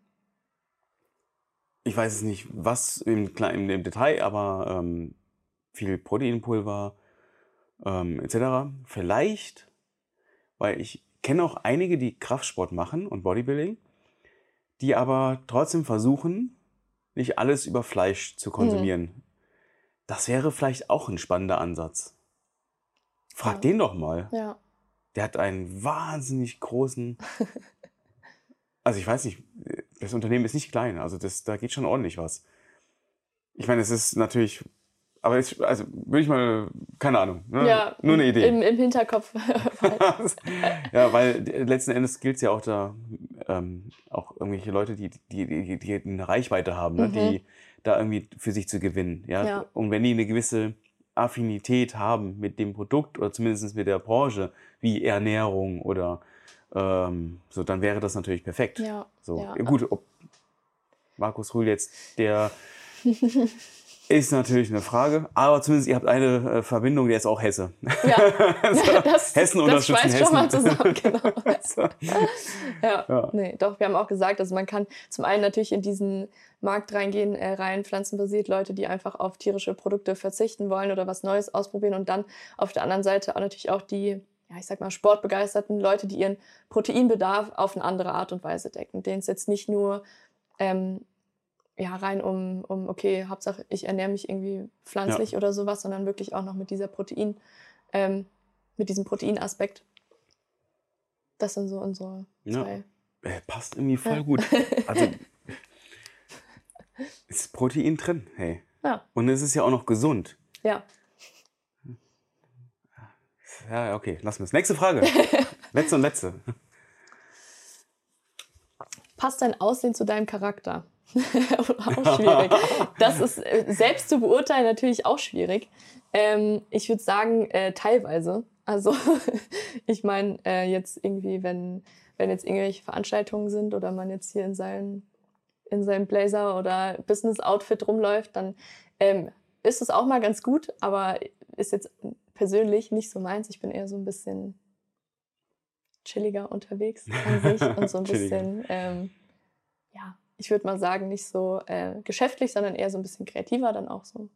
Speaker 1: Ich weiß es nicht, was im, im, im Detail, aber ähm, viel Proteinpulver ähm, etc. Vielleicht, weil ich kenne auch einige, die Kraftsport machen und Bodybuilding, die aber trotzdem versuchen, nicht alles über Fleisch zu konsumieren. Das wäre vielleicht auch ein spannender Ansatz. Frag
Speaker 2: Ja.
Speaker 1: den doch mal.
Speaker 2: Ja.
Speaker 1: Der hat einen wahnsinnig großen. Also ich weiß nicht, das Unternehmen ist nicht klein, also das, da geht schon ordentlich was. Ich meine, es ist natürlich, aber es, also würde ich mal, keine Ahnung, ne?
Speaker 2: ja,
Speaker 1: nur eine Idee.
Speaker 2: Im, im Hinterkopf.
Speaker 1: ja, weil letzten Endes gilt es ja auch da, ähm, auch irgendwelche Leute, die, die, die, die eine Reichweite haben, ne?
Speaker 2: Mhm.
Speaker 1: die da irgendwie für sich zu gewinnen. Ja?
Speaker 2: Ja.
Speaker 1: Und wenn die eine gewisse Affinität haben mit dem Produkt oder zumindest mit der Branche, wie Ernährung oder ähm, so, dann wäre das natürlich perfekt.
Speaker 2: ja.
Speaker 1: So,
Speaker 2: ja.
Speaker 1: gut, ob Markus Rühl jetzt der ist natürlich eine Frage, aber zumindest ihr habt eine äh, Verbindung, der ist auch Hesse.
Speaker 2: Ja.
Speaker 1: Also,
Speaker 2: das,
Speaker 1: Hessen
Speaker 2: das schweißt schon mal
Speaker 1: Hessen.
Speaker 2: zusammen, genau.
Speaker 1: So.
Speaker 2: Ja.
Speaker 1: Ja.
Speaker 2: nee, doch, wir haben auch gesagt, also man kann zum einen natürlich in diesen Markt reingehen, äh, rein pflanzenbasiert, Leute, die einfach auf tierische Produkte verzichten wollen oder was Neues ausprobieren und dann auf der anderen Seite auch natürlich auch die, ja, ich sag mal, sportbegeisterten Leute, die ihren Proteinbedarf auf eine andere Art und Weise decken, denen es jetzt nicht nur ähm, ja, rein um, um, okay, Hauptsache ich ernähre mich irgendwie pflanzlich oder sowas, sondern wirklich auch noch mit dieser Protein, ähm, mit diesem Proteinaspekt. Das sind so unsere
Speaker 1: Ja.
Speaker 2: zwei.
Speaker 1: Äh, passt irgendwie voll
Speaker 2: Ja.
Speaker 1: gut. Also ist Protein drin, hey.
Speaker 2: Ja.
Speaker 1: Und es ist ja auch noch gesund.
Speaker 2: Ja.
Speaker 1: Ja, okay, lassen wir es. Nächste Frage. letzte und letzte.
Speaker 2: Passt dein Aussehen zu deinem Charakter? auch schwierig. Das ist äh, selbst zu beurteilen natürlich auch schwierig. Ähm, ich würde sagen, äh, teilweise. Also ich meine, äh, jetzt irgendwie, wenn, wenn jetzt irgendwelche Veranstaltungen sind oder man jetzt hier in seinem, in seinem Blazer oder Business-Outfit rumläuft, dann ähm, ist es auch mal ganz gut, aber ist jetzt persönlich nicht so meins. Ich bin eher so ein bisschen chilliger unterwegs an sich und so ein bisschen, ähm, ja, ich würde mal sagen, nicht so äh, geschäftlich, sondern eher so ein bisschen kreativer dann auch so,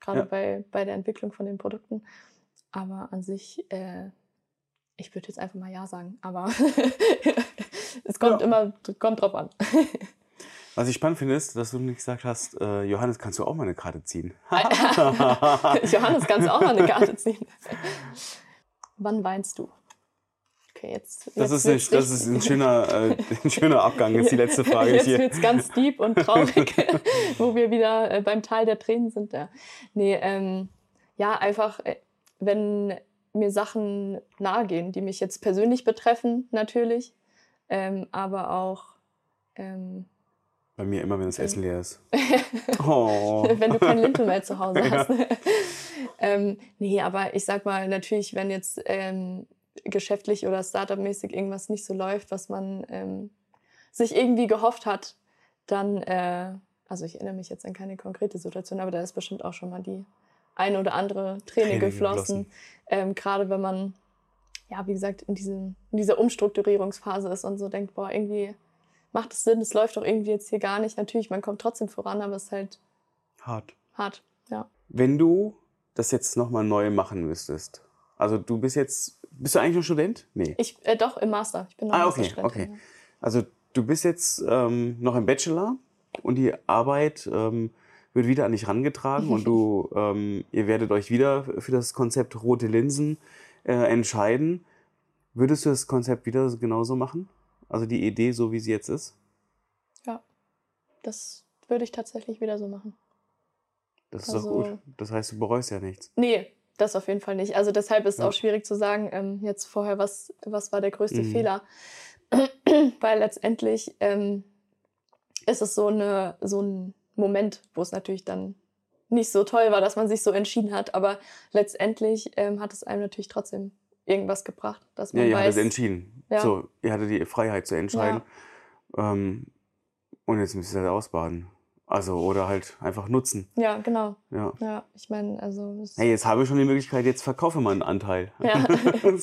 Speaker 2: gerade
Speaker 1: Ja.
Speaker 2: bei, bei der Entwicklung von den Produkten. Aber an sich, äh, ich würde jetzt einfach mal Ja sagen, aber es kommt
Speaker 1: Ja.
Speaker 2: immer, kommt drauf an.
Speaker 1: Was ich spannend finde, ist, dass du nicht gesagt hast, äh, Johannes, kannst du auch mal eine Karte ziehen?
Speaker 2: Johannes, kannst du auch mal eine Karte ziehen? Wann weinst du? Okay, jetzt,
Speaker 1: das,
Speaker 2: jetzt
Speaker 1: ist, ein, das ist ein schöner, äh, ein schöner Abgang. Jetzt die letzte Frage
Speaker 2: jetzt
Speaker 1: hier.
Speaker 2: wird es ganz deep und traurig, wo wir wieder äh, beim Teil der Tränen sind. Ja, nee, ähm, ja einfach, äh, wenn mir Sachen nahe gehen, die mich jetzt persönlich betreffen, natürlich, ähm, aber auch. Ähm,
Speaker 1: Bei mir immer, wenn das Essen leer ist. Oh.
Speaker 2: wenn du kein Lintel mehr zu Hause hast. ähm, nee, aber ich sag mal, natürlich, wenn jetzt ähm, geschäftlich oder Startup-mäßig irgendwas nicht so läuft, was man ähm, sich irgendwie gehofft hat, dann, äh, also ich erinnere mich jetzt an keine konkrete Situation, aber da ist bestimmt auch schon mal die eine oder andere Träne,
Speaker 1: Träne
Speaker 2: geflossen.
Speaker 1: geflossen.
Speaker 2: Ähm, Gerade wenn man, ja, wie gesagt, in, diesem, in dieser Umstrukturierungsphase ist und so denkt, boah, irgendwie macht es Sinn, es läuft doch irgendwie jetzt hier gar nicht. Natürlich, man kommt trotzdem voran, aber es ist halt
Speaker 1: Hart.
Speaker 2: hart, ja.
Speaker 1: Wenn du das jetzt nochmal neu machen müsstest, also du bist jetzt, bist du eigentlich noch Student? Nee.
Speaker 2: Ich, äh, doch, im Master. Ich bin noch
Speaker 1: Ah, okay, okay. Also du bist jetzt ähm, noch im Bachelor und die Arbeit ähm, wird wieder an dich herangetragen und du, ähm, ihr werdet euch wieder für das Konzept rote Linsen äh, entscheiden. Würdest du das Konzept wieder genauso machen? Also die Idee, so wie sie jetzt ist?
Speaker 2: Ja, das würde ich tatsächlich wieder so machen.
Speaker 1: Das ist
Speaker 2: Also-
Speaker 1: doch gut. Das heißt, du bereust ja nichts.
Speaker 2: Nee, das auf jeden Fall nicht. Also deshalb ist es
Speaker 1: Ja.
Speaker 2: auch schwierig zu sagen, ähm, jetzt vorher, was, was war der größte
Speaker 1: Mhm.
Speaker 2: Fehler. Weil letztendlich ähm, ist es so, eine, so ein Moment, wo es natürlich dann nicht so toll war, dass man sich so entschieden hat. Aber letztendlich ähm, hat es einem natürlich trotzdem irgendwas gebracht, dass man
Speaker 1: Ja, ihr
Speaker 2: weiß,
Speaker 1: hattet entschieden.
Speaker 2: Ja.
Speaker 1: So, ihr hattet die Freiheit zu entscheiden. Ähm, und jetzt müsst ihr halt ausbaden. Also, oder halt einfach nutzen.
Speaker 2: Ja, genau.
Speaker 1: Ja.
Speaker 2: Ja, ich meine, also
Speaker 1: Hey, jetzt habe ich schon die Möglichkeit, jetzt verkaufe mal einen Anteil.
Speaker 2: Ja.
Speaker 1: so.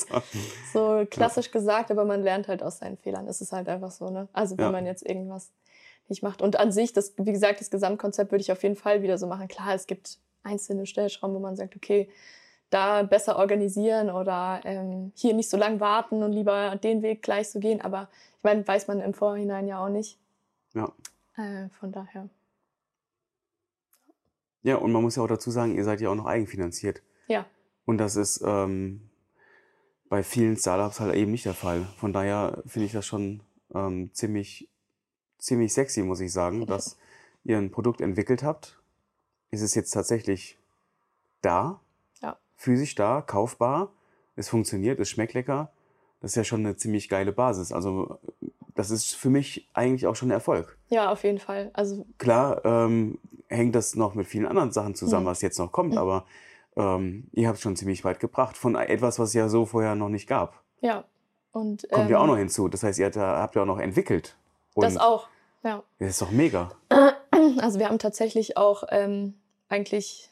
Speaker 2: so klassisch gesagt, aber man lernt halt aus seinen Fehlern. Es ist halt einfach so, ne? Also wenn
Speaker 1: Ja.
Speaker 2: man jetzt irgendwas nicht macht. Und an sich, das, wie gesagt, das Gesamtkonzept würde ich auf jeden Fall wieder so machen. Klar, es gibt einzelne Stellschrauben, wo man sagt, okay, da besser organisieren oder ähm, hier nicht so lang warten und lieber den Weg gleich so gehen. Aber ich meine, weiß man im Vorhinein ja auch nicht.
Speaker 1: Ja.
Speaker 2: Äh, von daher.
Speaker 1: Ja, und man muss ja auch dazu sagen, ihr seid ja auch noch eigenfinanziert.
Speaker 2: Ja.
Speaker 1: Und das ist ähm, bei vielen Startups halt eben nicht der Fall. Von daher finde ich das schon ähm, ziemlich, ziemlich sexy, muss ich sagen, dass ihr ein Produkt entwickelt habt. Ist es jetzt tatsächlich da?
Speaker 2: Ja.
Speaker 1: Physisch da, kaufbar. Es funktioniert, es schmeckt lecker. Das ist ja schon eine ziemlich geile Basis. Also das ist für mich eigentlich auch schon ein Erfolg.
Speaker 2: Ja, auf jeden Fall. Also
Speaker 1: Klar ähm, hängt das noch mit vielen anderen Sachen zusammen,
Speaker 2: Mhm.
Speaker 1: was jetzt noch kommt,
Speaker 2: Mhm.
Speaker 1: aber ähm, ihr habt schon ziemlich weit gebracht von etwas, was es ja so vorher noch nicht gab.
Speaker 2: ja. Und,
Speaker 1: Kommt ja auch
Speaker 2: ähm,
Speaker 1: noch hinzu. Das heißt, ihr habt, ja- habt ja auch noch entwickelt. Und
Speaker 2: Das auch, ja.
Speaker 1: Das ist doch mega.
Speaker 2: Also wir haben tatsächlich auch ähm, eigentlich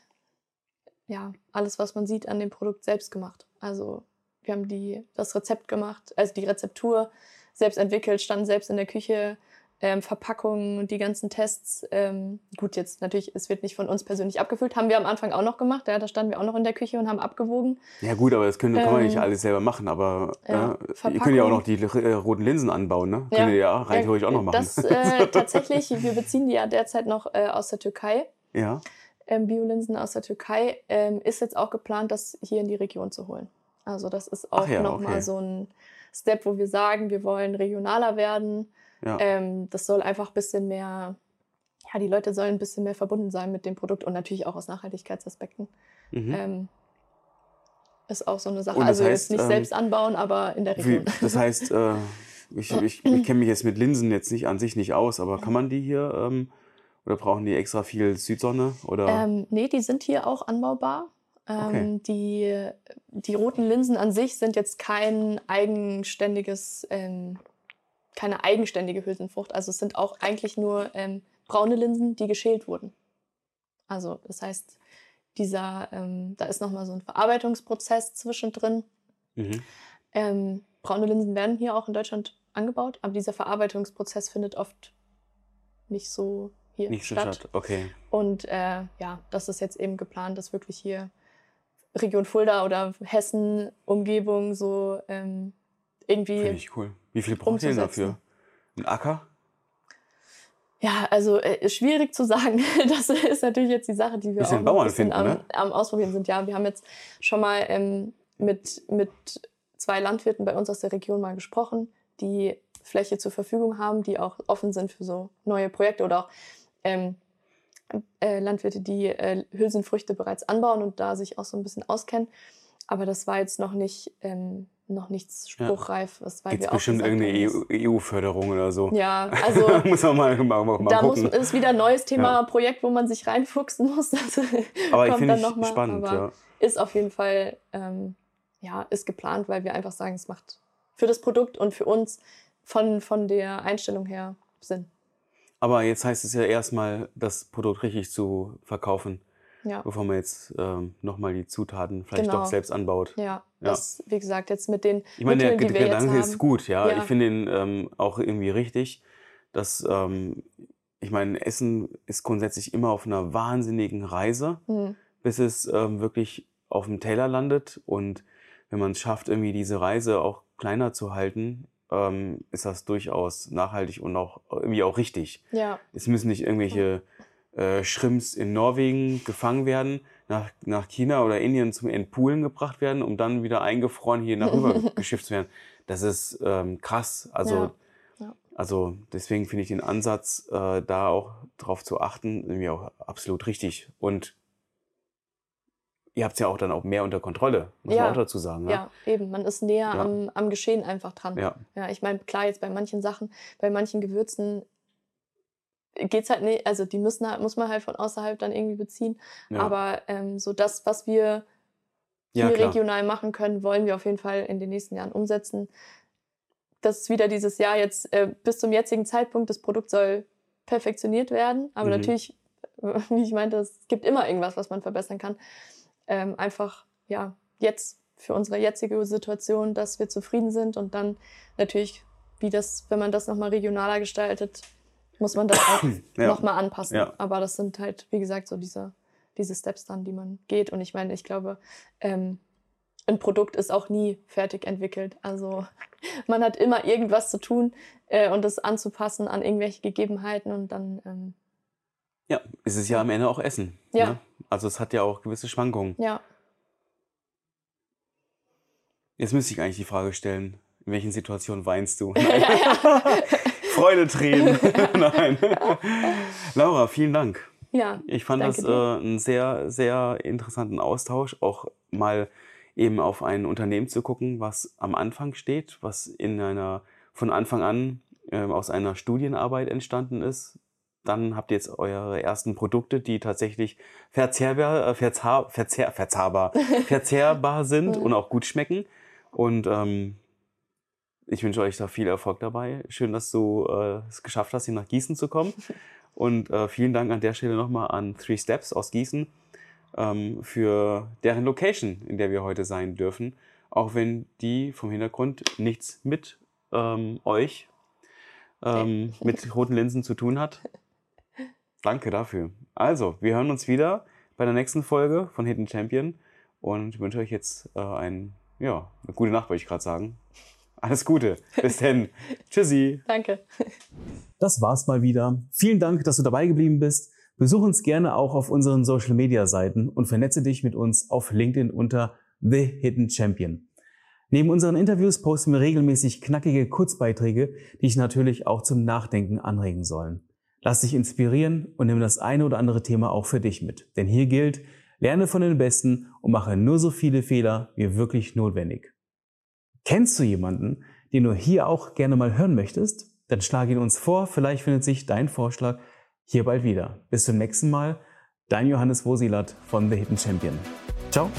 Speaker 2: ja alles, was man sieht, an dem Produkt selbst gemacht. Also wir haben die, das Rezept gemacht, also die Rezeptur selbst entwickelt, standen selbst in der Küche, ähm, Verpackungen, die ganzen Tests. Ähm, gut, jetzt natürlich, es wird nicht von uns persönlich abgefüllt, haben wir am Anfang auch noch gemacht. Ja, da standen wir auch noch in der Küche und haben abgewogen.
Speaker 1: Ja gut, aber das können, kann man nicht
Speaker 2: Ähm,
Speaker 1: alles selber machen. Aber
Speaker 2: ja,
Speaker 1: äh, ihr könnt ja auch noch die äh, roten Linsen anbauen, ne?
Speaker 2: Ja.
Speaker 1: Könnt ihr ja rein theoretisch auch noch machen.
Speaker 2: Das äh, tatsächlich, wir beziehen die ja derzeit noch äh, aus der Türkei.
Speaker 1: ja.
Speaker 2: ähm, Biolinsen aus der Türkei, ähm, ist jetzt auch geplant, das hier in die Region zu holen. Also das ist auch
Speaker 1: ja,
Speaker 2: nochmal
Speaker 1: okay.
Speaker 2: so ein Step, wo wir sagen, wir wollen regionaler werden.
Speaker 1: ja.
Speaker 2: Ähm, das soll einfach ein bisschen mehr, ja, die Leute sollen ein bisschen mehr verbunden sein mit dem Produkt und natürlich auch aus Nachhaltigkeitsaspekten.
Speaker 1: mhm.
Speaker 2: Ähm, ist auch so eine Sache. Also
Speaker 1: heißt,
Speaker 2: jetzt nicht
Speaker 1: ähm,
Speaker 2: selbst anbauen, aber in der
Speaker 1: Wie,
Speaker 2: Region.
Speaker 1: das heißt, äh, ich, ich, ich kenne mich jetzt mit Linsen jetzt nicht an sich nicht aus, aber kann man die hier ähm, oder brauchen die extra viel Südsonne? Oder?
Speaker 2: Ähm, nee, die sind hier auch anbaubar. Ähm,
Speaker 1: Okay.
Speaker 2: die, die roten Linsen an sich sind jetzt kein eigenständiges, ähm, keine eigenständige Hülsenfrucht. Also es sind auch eigentlich nur ähm, braune Linsen, die geschält wurden. Also das heißt, dieser, ähm, da ist nochmal so ein Verarbeitungsprozess zwischendrin.
Speaker 1: mhm.
Speaker 2: Ähm, braune Linsen werden hier auch in Deutschland angebaut, aber dieser Verarbeitungsprozess findet oft nicht so hier
Speaker 1: Nicht so
Speaker 2: statt.
Speaker 1: statt. Okay.
Speaker 2: Und äh, ja, das ist jetzt eben geplant, dass wirklich hier Region Fulda oder Hessen, Umgebung so ähm,
Speaker 1: Finde
Speaker 2: irgendwie.
Speaker 1: ich cool. Wie viel braucht ihr denn dafür? Ein Acker?
Speaker 2: Ja, also äh, schwierig zu sagen. Das ist natürlich jetzt die Sache, die wir auch
Speaker 1: Bauern finden,
Speaker 2: am,
Speaker 1: ne?
Speaker 2: am Ausprobieren sind. Ja, wir haben jetzt schon mal ähm, mit, mit zwei Landwirten bei uns aus der Region mal gesprochen, die Fläche zur Verfügung haben, die auch offen sind für so neue Projekte oder auch ähm, äh, Landwirte, die äh, Hülsenfrüchte bereits anbauen und da sich auch so ein bisschen auskennen. Aber das war jetzt noch nicht ähm, noch nichts spruchreifes, weil
Speaker 1: Gibt es
Speaker 2: auch
Speaker 1: bestimmt irgendeine
Speaker 2: haben,
Speaker 1: EU EU-Förderung oder so?
Speaker 2: Ja, also
Speaker 1: muss man mal, mal, mal
Speaker 2: da muss, ist wieder ein neues Thema,
Speaker 1: Ja.
Speaker 2: Projekt, wo man sich reinfuchsen muss. Das
Speaker 1: aber ich
Speaker 2: kommt
Speaker 1: finde
Speaker 2: dann
Speaker 1: ich
Speaker 2: noch mal,
Speaker 1: spannend,
Speaker 2: aber
Speaker 1: ja.
Speaker 2: Ist auf jeden Fall, ähm, ja, ist geplant, weil wir einfach sagen, es macht für das Produkt und für uns von, von der Einstellung her Sinn.
Speaker 1: Aber jetzt heißt es ja erstmal, das Produkt richtig zu verkaufen,
Speaker 2: Ja,
Speaker 1: bevor man jetzt ähm, nochmal die Zutaten vielleicht
Speaker 2: Genau.
Speaker 1: doch selbst anbaut.
Speaker 2: ja. Das, wie gesagt, jetzt mit den
Speaker 1: Ich meine, der
Speaker 2: Mitteln, wir jetzt
Speaker 1: Gedanke ist gut, ja.
Speaker 2: Ja.
Speaker 1: Ich finde ihn ähm, auch irgendwie richtig, dass, ähm, ich meine, Essen ist grundsätzlich immer auf einer wahnsinnigen Reise,
Speaker 2: Mhm.
Speaker 1: bis es ähm, wirklich auf dem Teller landet. Und wenn man es schafft, irgendwie diese Reise auch kleiner zu halten, ähm, ist das durchaus nachhaltig und auch irgendwie auch richtig.
Speaker 2: Ja,
Speaker 1: Es müssen nicht irgendwelche äh, Shrimps in Norwegen gefangen werden, nach, nach China oder Indien zum Entpoolen gebracht werden, um dann wieder eingefroren hier nach rüber geschifft zu werden. Das ist ähm, krass. Also,
Speaker 2: Ja, ja.
Speaker 1: also deswegen finde ich den Ansatz, äh, da auch drauf zu achten, irgendwie auch absolut richtig. Und ihr habt es ja auch dann auch mehr unter Kontrolle, muss
Speaker 2: Ja.
Speaker 1: man auch dazu sagen. Ne?
Speaker 2: ja, eben. Man ist näher
Speaker 1: Ja.
Speaker 2: am, am Geschehen einfach dran.
Speaker 1: Ja.
Speaker 2: Ja, ich meine, klar, jetzt bei manchen Sachen, bei manchen Gewürzen geht's halt nicht, also die müssen halt, muss man halt von außerhalb dann irgendwie beziehen.
Speaker 1: ja.
Speaker 2: Aber ähm, so das, was wir hier regional machen können, wollen wir auf jeden Fall in den nächsten Jahren umsetzen. Das ist wieder dieses Jahr jetzt, äh, bis zum jetzigen Zeitpunkt, das Produkt soll perfektioniert werden. Aber
Speaker 1: Mhm.
Speaker 2: natürlich, wie ich meinte, es gibt immer irgendwas, was man verbessern kann. Ähm, einfach, ja, jetzt für unsere jetzige Situation, dass wir zufrieden sind und dann natürlich, wie das, wenn man das nochmal regionaler gestaltet, muss man das auch
Speaker 1: Ja.
Speaker 2: nochmal anpassen.
Speaker 1: Ja.
Speaker 2: Aber das sind halt, wie gesagt, so diese, diese Steps dann, die man geht. Und ich meine, ich glaube, ähm, ein Produkt ist auch nie fertig entwickelt. Also man hat immer irgendwas zu tun äh, und das anzupassen an irgendwelche Gegebenheiten und dann, ähm,
Speaker 1: ja, es ist ja am Ende auch Essen.
Speaker 2: Ja.
Speaker 1: Ne? Also es hat ja auch gewisse Schwankungen.
Speaker 2: ja,
Speaker 1: Jetzt müsste ich eigentlich die Frage stellen, in welchen Situationen weinst du? Nein. Freudetränen. Nein. Laura, vielen Dank.
Speaker 2: ja,
Speaker 1: Ich fand das äh, einen sehr, sehr interessanten Austausch, auch mal eben auf ein Unternehmen zu gucken, was am Anfang steht, was in einer von Anfang an ähm, aus einer Studienarbeit entstanden ist. Dann habt ihr jetzt eure ersten Produkte, die tatsächlich verzehrbar, äh, verzehr, verzehr, verzehrbar, verzehrbar sind und auch gut schmecken. Und ähm, ich wünsche euch da viel Erfolg dabei. Schön, dass du äh, es geschafft hast, hier nach Gießen zu kommen. Und äh, vielen Dank an der Stelle nochmal an Three Steps aus Gießen ähm, für deren Location, in der wir heute sein dürfen. Auch wenn die vom Hintergrund nichts mit ähm, euch, ähm, mit roten Linsen zu tun hat. Danke dafür. Also, wir hören uns wieder bei der nächsten Folge von Hidden Champion und wünsche euch jetzt äh, ein, ja, eine gute Nacht, wollte ich gerade sagen. Alles Gute. Bis dann. Tschüssi.
Speaker 2: danke.
Speaker 4: Das war's mal wieder. Vielen Dank, dass du dabei geblieben bist. Besuch uns gerne auch auf unseren Social Media Seiten und vernetze dich mit uns auf LinkedIn unter The Hidden Champion. Neben unseren Interviews posten wir regelmäßig knackige Kurzbeiträge, die dich natürlich auch zum Nachdenken anregen sollen. Lass dich inspirieren und nimm das eine oder andere Thema auch für dich mit. Denn hier gilt, lerne von den Besten und mache nur so viele Fehler wie wirklich notwendig. Kennst du jemanden, den du hier auch gerne mal hören möchtest? Dann schlag ihn uns vor, vielleicht findet sich dein Vorschlag hier bald wieder. Bis zum nächsten Mal, dein Johannes Wosilat von The Hidden Champion. Ciao!